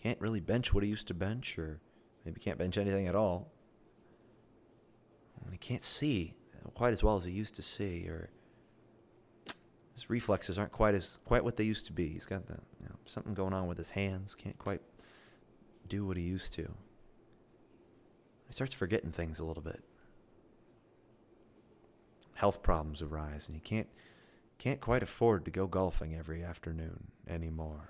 can't really bench what he used to bench, or maybe can't bench anything at all. And he can't see quite as well as he used to see, or his reflexes aren't quite as quite what they used to be. He's got the, you know, something going on with his hands. Can't quite do what he used to. He starts forgetting things a little bit. Health problems arise, and he can't can't quite afford to go golfing every afternoon anymore.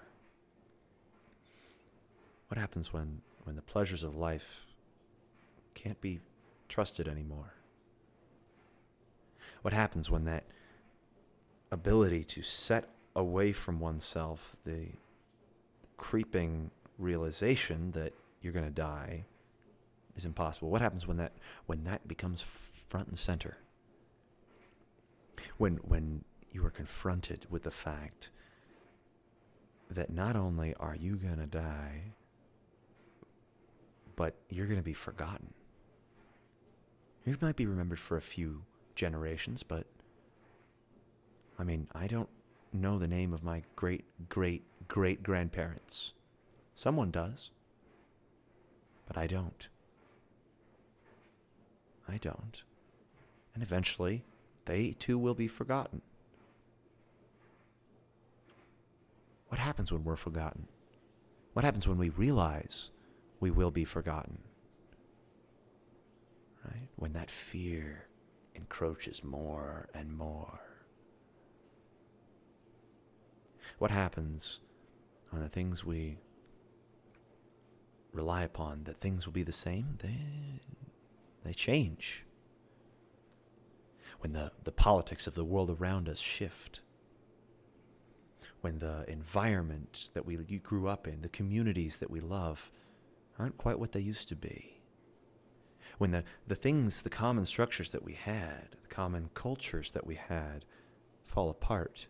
What happens when, when the pleasures of life can't be trusted anymore? What happens when that ability to set away from oneself the creeping realization that you're going to die is impossible. What happens when that when that becomes front and center? When when you are confronted with the fact that not only are you going to die, but you're going to be forgotten. You might be remembered for a few generations, but I mean, I don't know the name of my great great great grandparents. Someone does, but I don't. I don't. And eventually, they too will be forgotten. What happens when we're forgotten? What happens when we realize we will be forgotten? Right? When that fear encroaches more and more. What happens when the things we rely upon, that things will be the same? They they change. When the, the politics of the world around us shift. When the environment that we grew up in, the communities that we love, aren't quite what they used to be. When the, the things, the common structures that we had, the common cultures that we had, fall apart.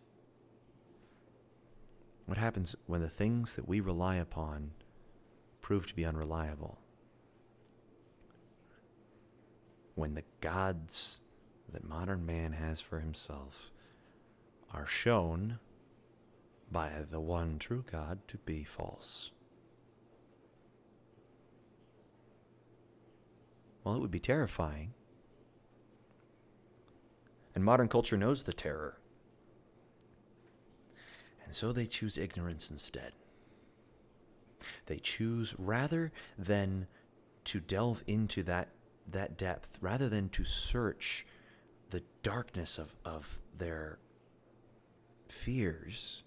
What happens when the things that we rely upon prove to be unreliable? when the gods that modern man has for himself are shown by the one true God to be false. Well, it would be terrifying. And modern culture knows the terror. And so they choose ignorance instead. They choose rather than to delve into that that depth rather than to search the darkness of, of their fears,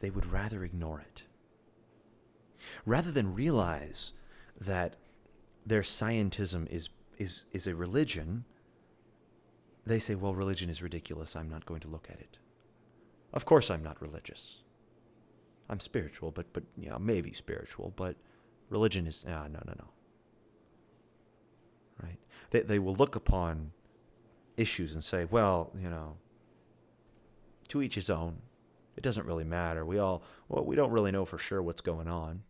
they would rather ignore it. Rather than realize that their scientism is, is, is a religion, they say, well, religion is ridiculous. I'm not going to look at it. Of course, I'm not religious. I'm spiritual, but, but yeah, maybe spiritual, but religion is, ah, no, no, no right? They, they will look upon issues and say, well, you know, to each his own. It doesn't really matter. We all, well, we don't really know for sure what's going on.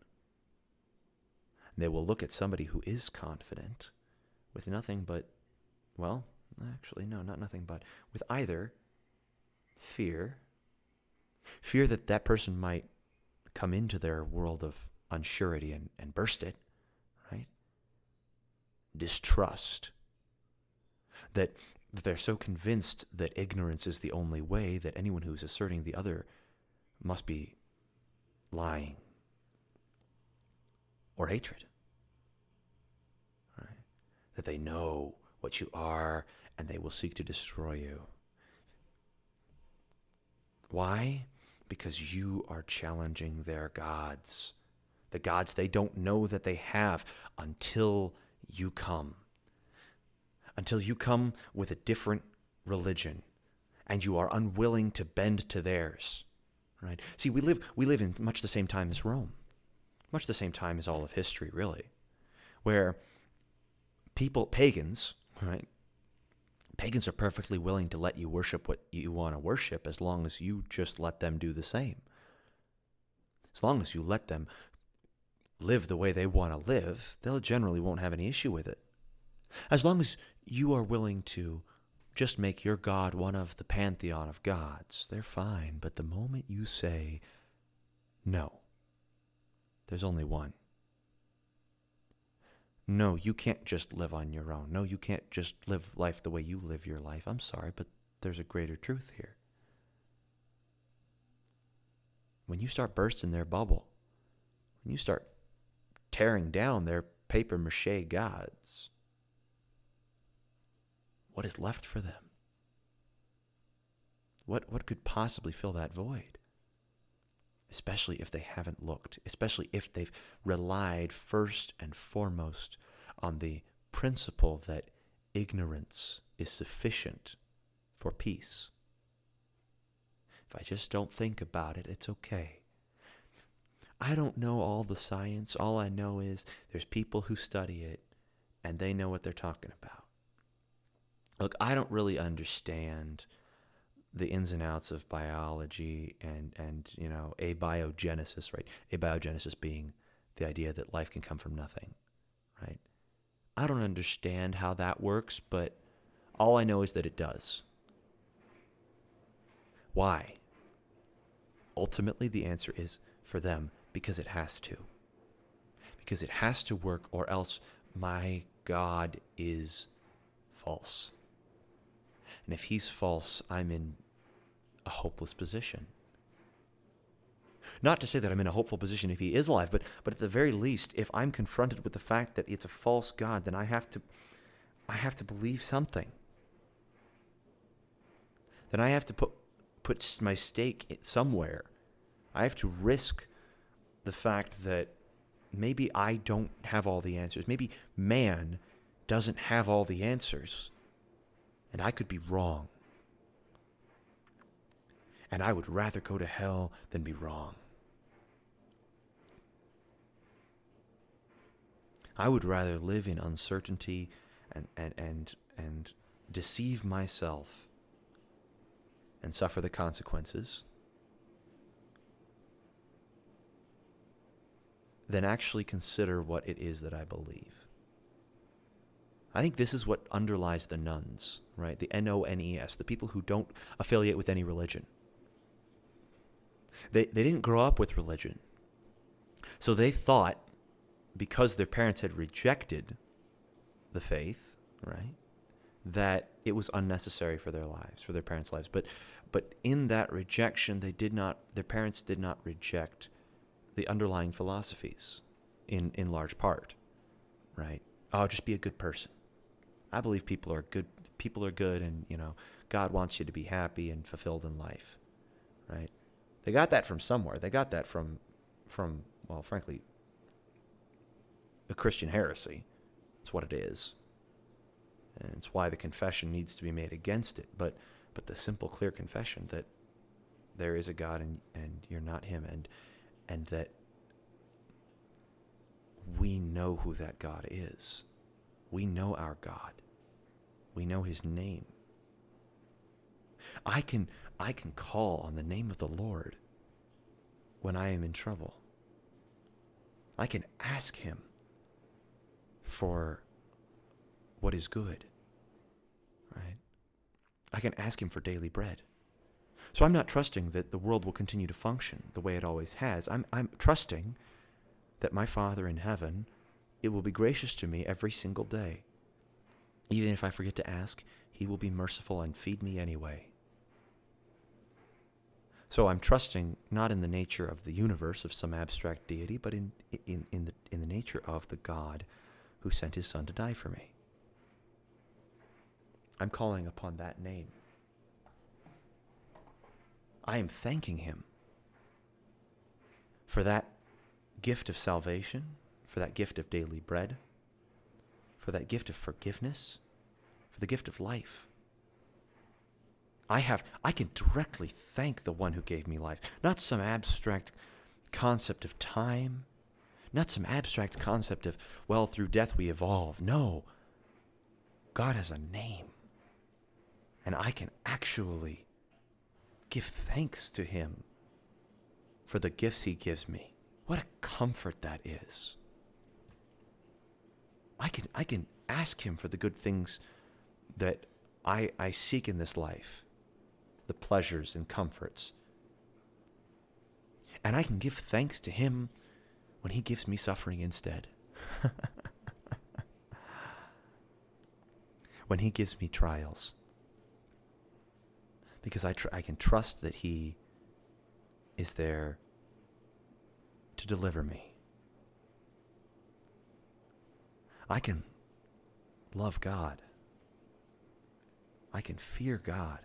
They will look at somebody who is confident with nothing but, well, actually, no, not nothing but, with either fear, fear that that person might come into their world of unsurety and, and burst it, right? Distrust. That, that they're so convinced that ignorance is the only way that anyone who's asserting the other must be lying or hatred. Right? That they know what you are and they will seek to destroy you. Why? Because you are challenging their gods, the gods they don't know that they have until you come. Until you come with a different religion and you are unwilling to bend to theirs. Right? See, we live we live in much the same time as Rome. Much the same time as all of history, really. Where people pagans, right? Pagans are perfectly willing to let you worship what you want to worship as long as you just let them do the same. As long as you let them live the way they want to live, they'll generally won't have any issue with it. As long as you are willing to just make your God one of the pantheon of gods, they're fine. But the moment you say, no, there's only one, no, you can't just live on your own. No, you can't just live life the way you live your life. I'm sorry, but there's a greater truth here. When you start bursting their bubble, when you start tearing down their paper mache gods, what is left for them? What, what could possibly fill that void? Especially if they haven't looked, especially if they've relied first and foremost on the principle that ignorance is sufficient for peace. If I just don't think about it, it's okay. I don't know all the science. All I know is there's people who study it and they know what they're talking about. Look, I don't really understand the ins and outs of biology and and you know abiogenesis, right? Abiogenesis being the idea that life can come from nothing, right? I don't understand how that works, but all I know is that it does. Why? Ultimately, the answer is for them because it has to. Because it has to work, or else my God is false. And if he's false, I'm in a hopeless position. Not to say that I'm in a hopeful position if he is alive, but, but at the very least, if I'm confronted with the fact that it's a false God, then I have to I have to believe something. Then I have to put put my stake somewhere. I have to risk the fact that maybe I don't have all the answers. Maybe man doesn't have all the answers. And I could be wrong and I would rather go to hell than be wrong. I would rather live in uncertainty and, and, and, and deceive myself and suffer the consequences than actually consider what it is that I believe. I think this is what underlies the nones, right? The N O N E S, the people who don't affiliate with any religion. They, they didn't grow up with religion. So they thought, because their parents had rejected the faith, right, that it was unnecessary for their lives, for their parents' lives. But, but in that rejection, they did not, their parents did not reject the underlying philosophies in, in large part, right? Oh, just be a good person. I believe people are good. People are good, and you know, God wants you to be happy and fulfilled in life, right? They got that from somewhere. They got that from, from well, frankly, a Christian heresy. It's what it is. And it's why the confession needs to be made against it. But, but the simple, clear confession that there is a God and, and you're not Him, and, and that we know who that God is. We know our God. We know His name. I can I can call on the name of the Lord when I am in trouble. I can ask Him for what is good, right? I can ask Him for daily bread. So I'm not trusting that the world will continue to function the way it always has. I'm, I'm trusting that my Father in heaven, it will be gracious to me every single day. Even if I forget to ask, he will be merciful and feed me anyway. So I'm trusting not in the nature of the universe of some abstract deity, but in, in, in, the, in the nature of the God who sent his Son to die for me. I'm calling upon that name. I am thanking him for that gift of salvation, for that gift of daily bread, for that gift of forgiveness, for the gift of life. I have I can directly thank the one who gave me life, not some abstract concept of time, not some abstract concept of well through death we evolve. No. God has a name. And I can actually give thanks to him for the gifts he gives me. What a comfort that is. I can I can ask him for the good things that I I seek in this life, the pleasures and comforts. And I can give thanks to him when he gives me suffering instead. [laughs] when he gives me trials. Because I, tr- I can trust that he is there to deliver me. I can love God. I can fear God.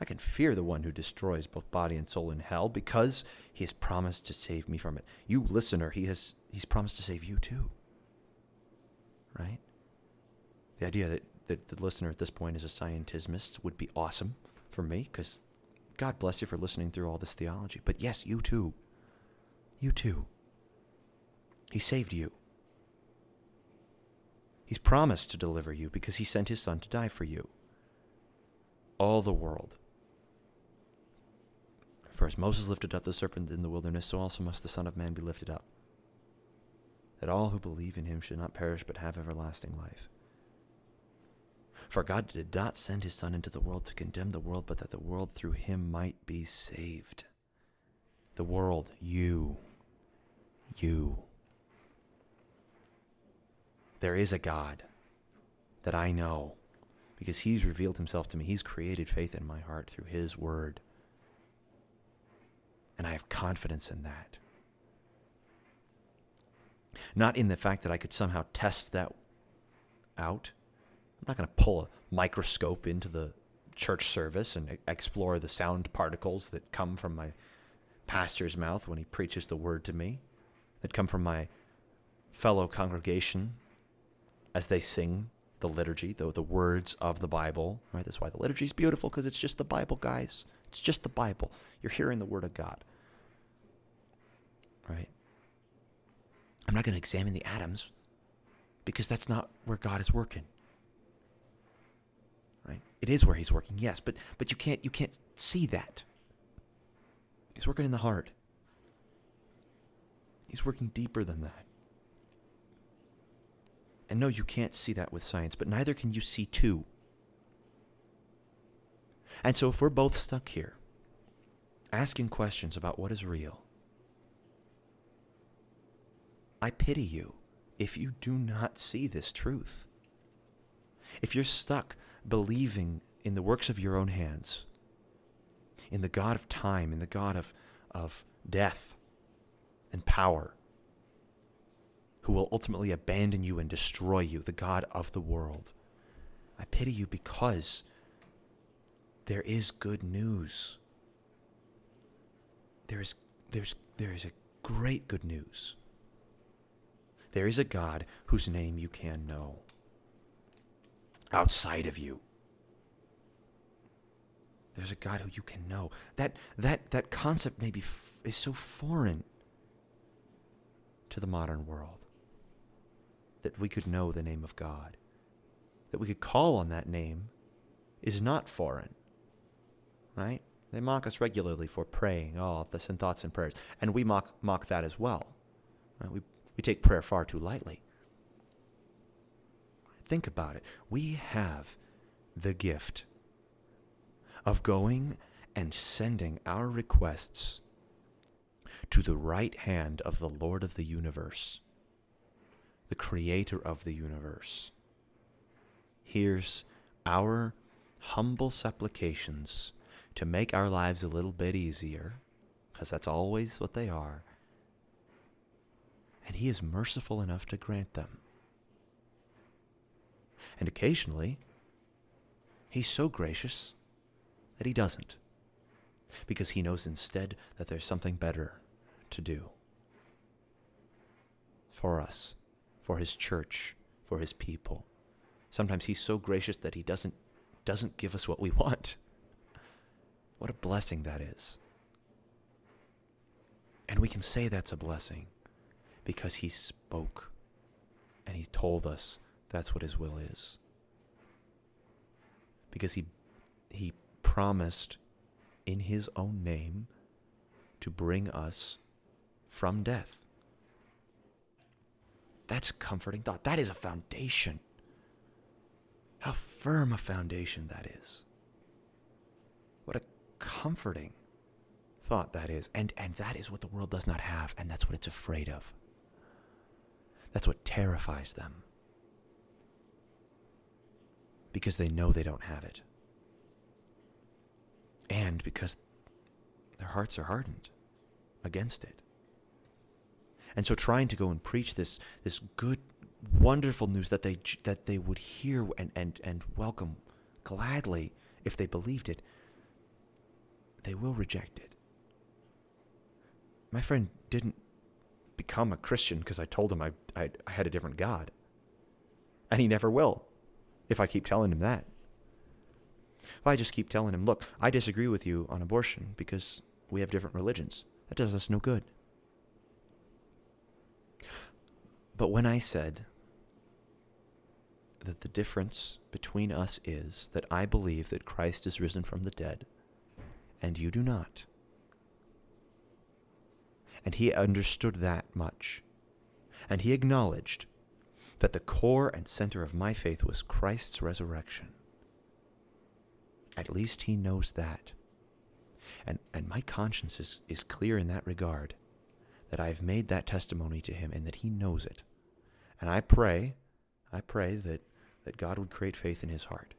I can fear the one who destroys both body and soul in hell because he has promised to save me from it. You listener, he has he's promised to save you too. Right? The idea that, that the listener at this point is a scientismist would be awesome for me because God bless you for listening through all this theology. But yes, you too. You too. He saved you. He's promised to deliver you because he sent his son to die for you. All the world. As Moses lifted up the serpent in the wilderness, so also must the Son of Man be lifted up, that all who believe in him should not perish but have everlasting life. For God did not send his Son into the world to condemn the world, but that the world through him might be saved. The world, you you. There is a God that I know because He's revealed Himself to me. He's created faith in my heart through His Word. And I have confidence in that. Not in the fact that I could somehow test that out. I'm not going to pull a microscope into the church service and explore the sound particles that come from my pastor's mouth when he preaches the word to me that come from my fellow congregation as they sing the liturgy, the, the words of the Bible. Right? That's why the liturgy is beautiful because it's just the Bible, guys. It's just the Bible. You're hearing the Word of God. Right? I'm not going to examine the atoms because that's not where God is working. Right? It is where He's working, yes, but but you can't you can't see that. He's working in the heart. He's working deeper than that. And no, you can't see that with science, but neither can you see two. And so if we're both stuck here, asking questions about what is real, I pity you if you do not see this truth. If you're stuck believing in the works of your own hands, in the God of time, in the God of, of death, and power, who will ultimately abandon you and destroy you, the God of the world. I pity you because there is good news. There is, there's, there is a great good news. There is a God whose name you can know outside of you. There's a God who you can know. That, that, that concept maybe f- is so foreign to the modern world. That we could know the name of God, that we could call on that name, is not foreign. Right? They mock us regularly for praying, all oh, the sin thoughts and prayers. And we mock, mock that as well. Right? We, we take prayer far too lightly. Think about it. We have the gift of going and sending our requests to the right hand of the Lord of the universe, the creator of the universe, Here's our humble supplications to make our lives a little bit easier, because that's always what they are. And He is merciful enough to grant them. And occasionally, He's so gracious that He doesn't, because He knows instead that there's something better to do for us, for His church, for His people. Sometimes He's so gracious that He doesn't, doesn't give us what we want. What a blessing that is. And we can say that's a blessing because He spoke and He told us that's what His will is. Because He, he promised in His own name to bring us from death. That's a comforting thought. That is a foundation. How firm a foundation that is. What a comforting thought that is. And, and that is what the world does not have, and that's what it's afraid of. That's what terrifies them. Because they know they don't have it. And because their hearts are hardened against it. And so trying to go and preach this this good wonderful news that they that they would hear and and and welcome gladly if they believed it they will reject it. My friend didn't become a Christian because I told him I, I, I had a different God. And he never will if I keep telling him that. If I just keep telling him, look, I disagree with you on abortion because we have different religions, that does us no good. But when I said that the difference between us is that I believe that Christ is risen from the dead and you do not. And he understood that much. And he acknowledged that the core and center of my faith was Christ's resurrection. At least he knows that. And, and my conscience is, is clear in that regard that I have made that testimony to him and that he knows it. And I pray, I pray that, that God would create faith in his heart,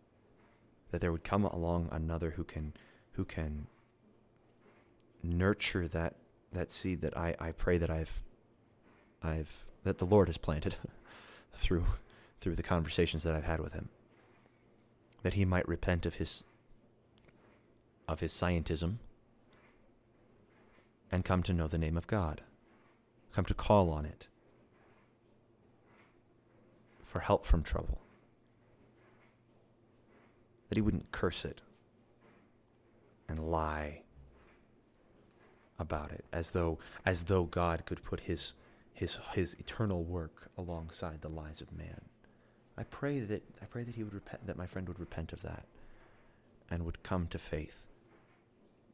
that there would come along another who can who can nurture that that seed that I, I pray that I've I've that the Lord has planted [laughs] through through the conversations that I've had with him. That he might repent of his of his scientism and come to know the name of God. Come to call on it for help from trouble that he wouldn't curse it and lie about it as though as though God could put his his his eternal work alongside the lies of man. I pray that I pray that he would repent that my friend would repent of that and would come to faith.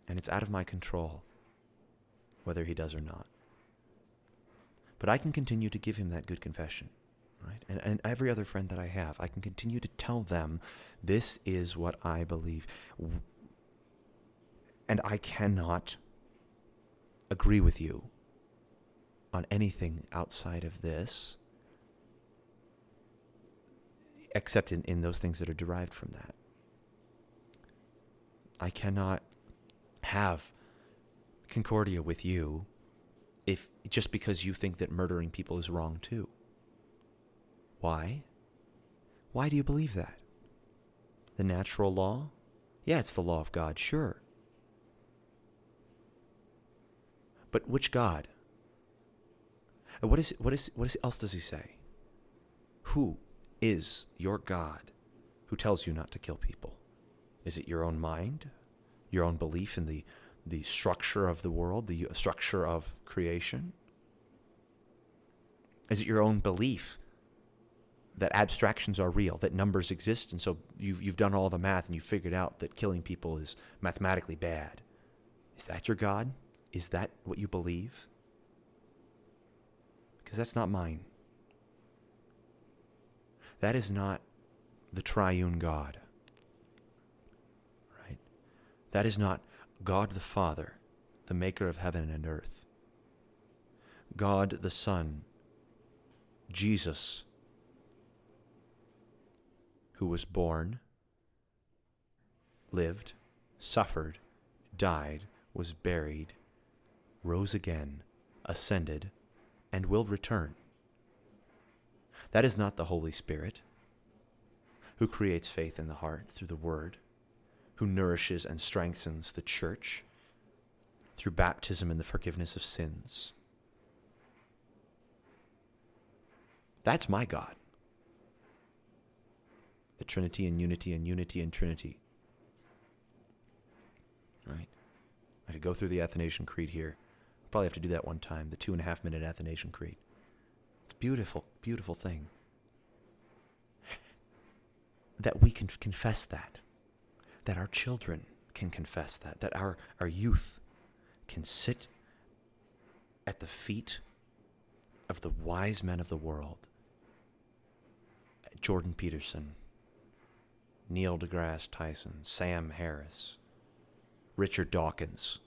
And it's out of my control whether he does or not. But I can continue to give him that good confession right? And, and every other friend that I have, I can continue to tell them this is what I believe. And I cannot agree with you on anything outside of this, except in, in those things that are derived from that. I cannot have concordia with you if just because you think that murdering people is wrong too. Why? Why do you believe that? The natural law? Yeah, it's the law of God, sure. But which God? what, is, what, is, what is, else does he say? Who is your God who tells you not to kill people? Is it your own mind? Your own belief in the, the structure of the world, the uh, structure of creation? Is it your own belief that abstractions are real, that numbers exist, and so you've, you've done all the math and you've figured out that killing people is mathematically bad. Is that your God? Is that what you believe? Because that's not mine. That is not the triune God. Right? That is not God the Father, the maker of heaven and earth, God the Son, Jesus, who was born, lived, suffered, died, was buried, rose again, ascended, and will return. That is not the Holy Spirit, who creates faith in the heart through the Word, who nourishes and strengthens the church through baptism and the forgiveness of sins. That's my God. The Trinity and unity and unity and Trinity. Right? I could go through the Athanasian Creed here. Probably have to do that one time, the two and a half minute Athanasian Creed. It's beautiful, beautiful thing. That we can confess that. That our children can confess that. That our, our youth can sit at the feet of the wise men of the world Jordan Peterson, Neil deGrasse Tyson, Sam Harris, Richard Dawkins.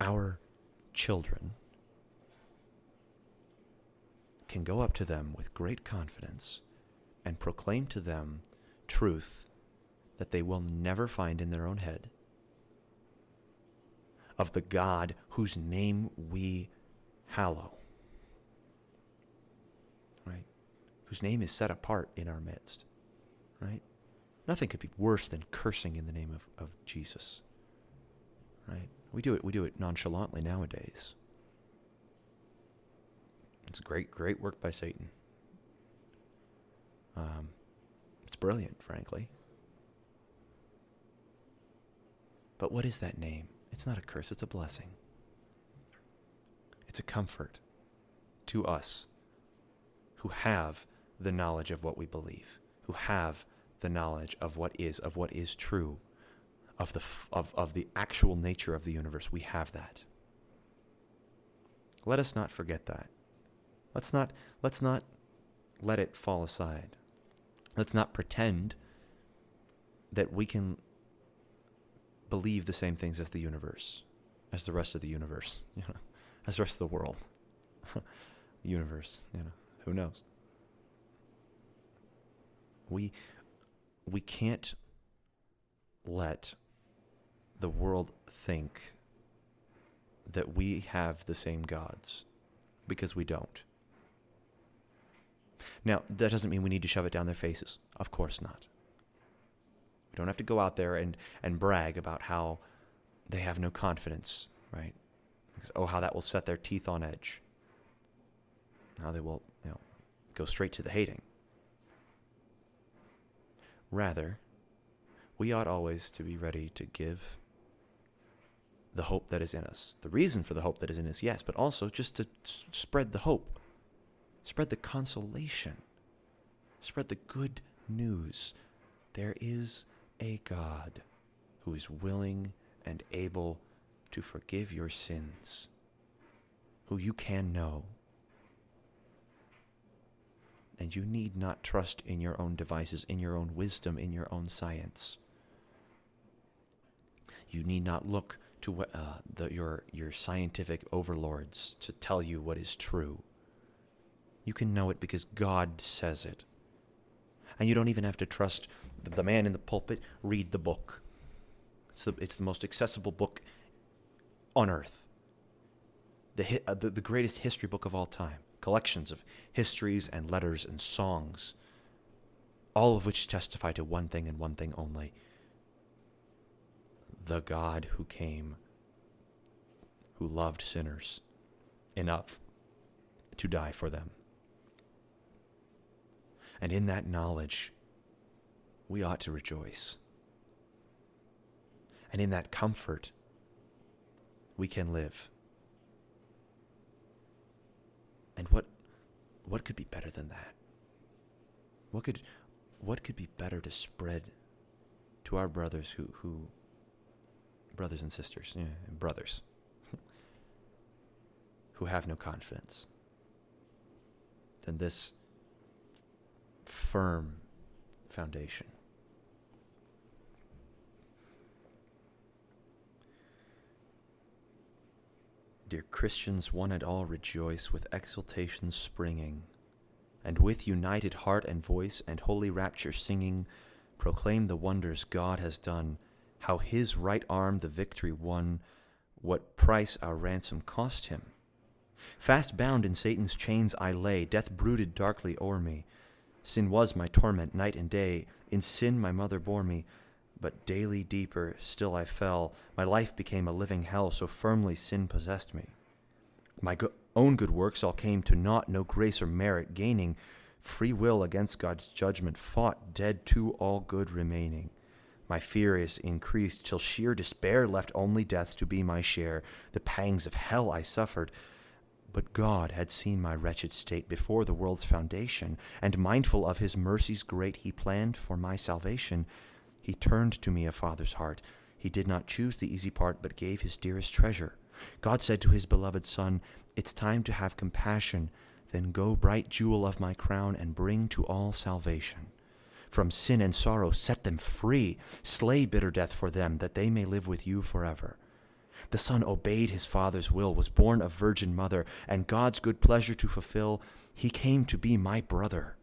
Our children can go up to them with great confidence and proclaim to them truth that they will never find in their own head of the God whose name we hallow. Right? Whose name is set apart in our midst. Right? Nothing could be worse than cursing in the name of, of Jesus. Right? We do it we do it nonchalantly nowadays. It's great, great work by Satan. Um, it's brilliant, frankly. But what is that name? It's not a curse, it's a blessing. It's a comfort to us who have the knowledge of what we believe, who have the knowledge of what is, of what is true, of the, of, of the actual nature of the universe. We have that. Let us not forget that. Let's not, let's not let it fall aside. Let's not pretend that we can believe the same things as the universe, as the rest of the universe, [laughs] you know, as the rest of the world. [laughs] the universe, you know, who knows? We we can't let the world think that we have the same gods because we don't. Now, that doesn't mean we need to shove it down their faces. Of course not. We don't have to go out there and, and brag about how they have no confidence, right? Because, oh, how that will set their teeth on edge. How they will, you know, go straight to the hating. Rather, we ought always to be ready to give the hope that is in us. The reason for the hope that is in us, yes, but also just to s- spread the hope, spread the consolation, spread the good news. There is a God who is willing and able to forgive your sins, who you can know. And you need not trust in your own devices, in your own wisdom, in your own science. You need not look to uh, the, your, your scientific overlords to tell you what is true. You can know it because God says it. And you don't even have to trust the, the man in the pulpit. Read the book. It's the, it's the most accessible book on earth. The, uh, the, the greatest history book of all time. Collections of histories and letters and songs, all of which testify to one thing and one thing only the God who came, who loved sinners enough to die for them. And in that knowledge, we ought to rejoice. And in that comfort, we can live. And what what could be better than that? What could what could be better to spread to our brothers who who brothers and sisters, yeah, brothers, who have no confidence, then this firm foundation Dear Christians, one and all rejoice with exultation springing, and with united heart and voice and holy rapture singing, proclaim the wonders God has done, how his right arm the victory won, what price our ransom cost him. Fast bound in Satan's chains I lay, death brooded darkly o'er me. Sin was my torment night and day, in sin my mother bore me. But daily deeper still I fell, my life became a living hell, so firmly sin possessed me. My go- own good works all came to naught, no grace or merit gaining. Free will against God's judgment fought, dead to all good remaining. My fear is increased till sheer despair left only death to be my share. The pangs of hell I suffered. But God had seen my wretched state before the world's foundation, and mindful of his mercies great, he planned for my salvation. He turned to me a father's heart. He did not choose the easy part, but gave his dearest treasure. God said to his beloved Son, It's time to have compassion. Then go, bright jewel of my crown, and bring to all salvation. From sin and sorrow set them free. Slay bitter death for them, that they may live with you forever. The Son obeyed his Father's will, was born of Virgin Mother, and God's good pleasure to fulfill, he came to be my brother.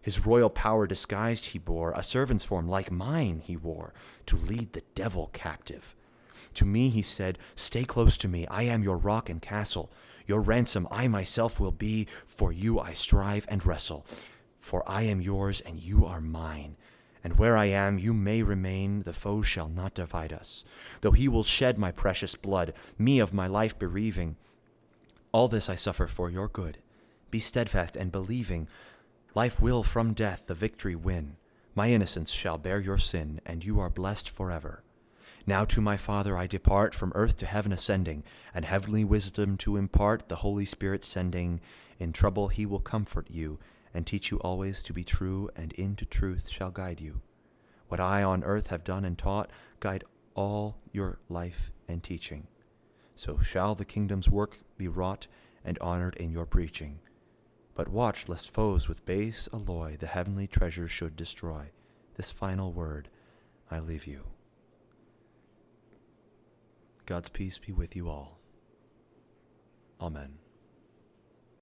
His royal power disguised he bore, a servant's form like mine he wore, to lead the devil captive. To me he said, Stay close to me, I am your rock and castle. Your ransom I myself will be, for you I strive and wrestle. For I am yours and you are mine. And where I am, you may remain, the foe shall not divide us. Though he will shed my precious blood, me of my life bereaving. All this I suffer for your good. Be steadfast and believing. Life will from death the victory win. My innocence shall bear your sin, and you are blessed forever. Now to my Father I depart, from earth to heaven ascending, and heavenly wisdom to impart, the Holy Spirit sending. In trouble he will comfort you, and teach you always to be true, and into truth shall guide you. What I on earth have done and taught, guide all your life and teaching. So shall the kingdom's work be wrought and honored in your preaching. But watch lest foes with base alloy the heavenly treasure should destroy. This final word I leave you. God's peace be with you all. Amen.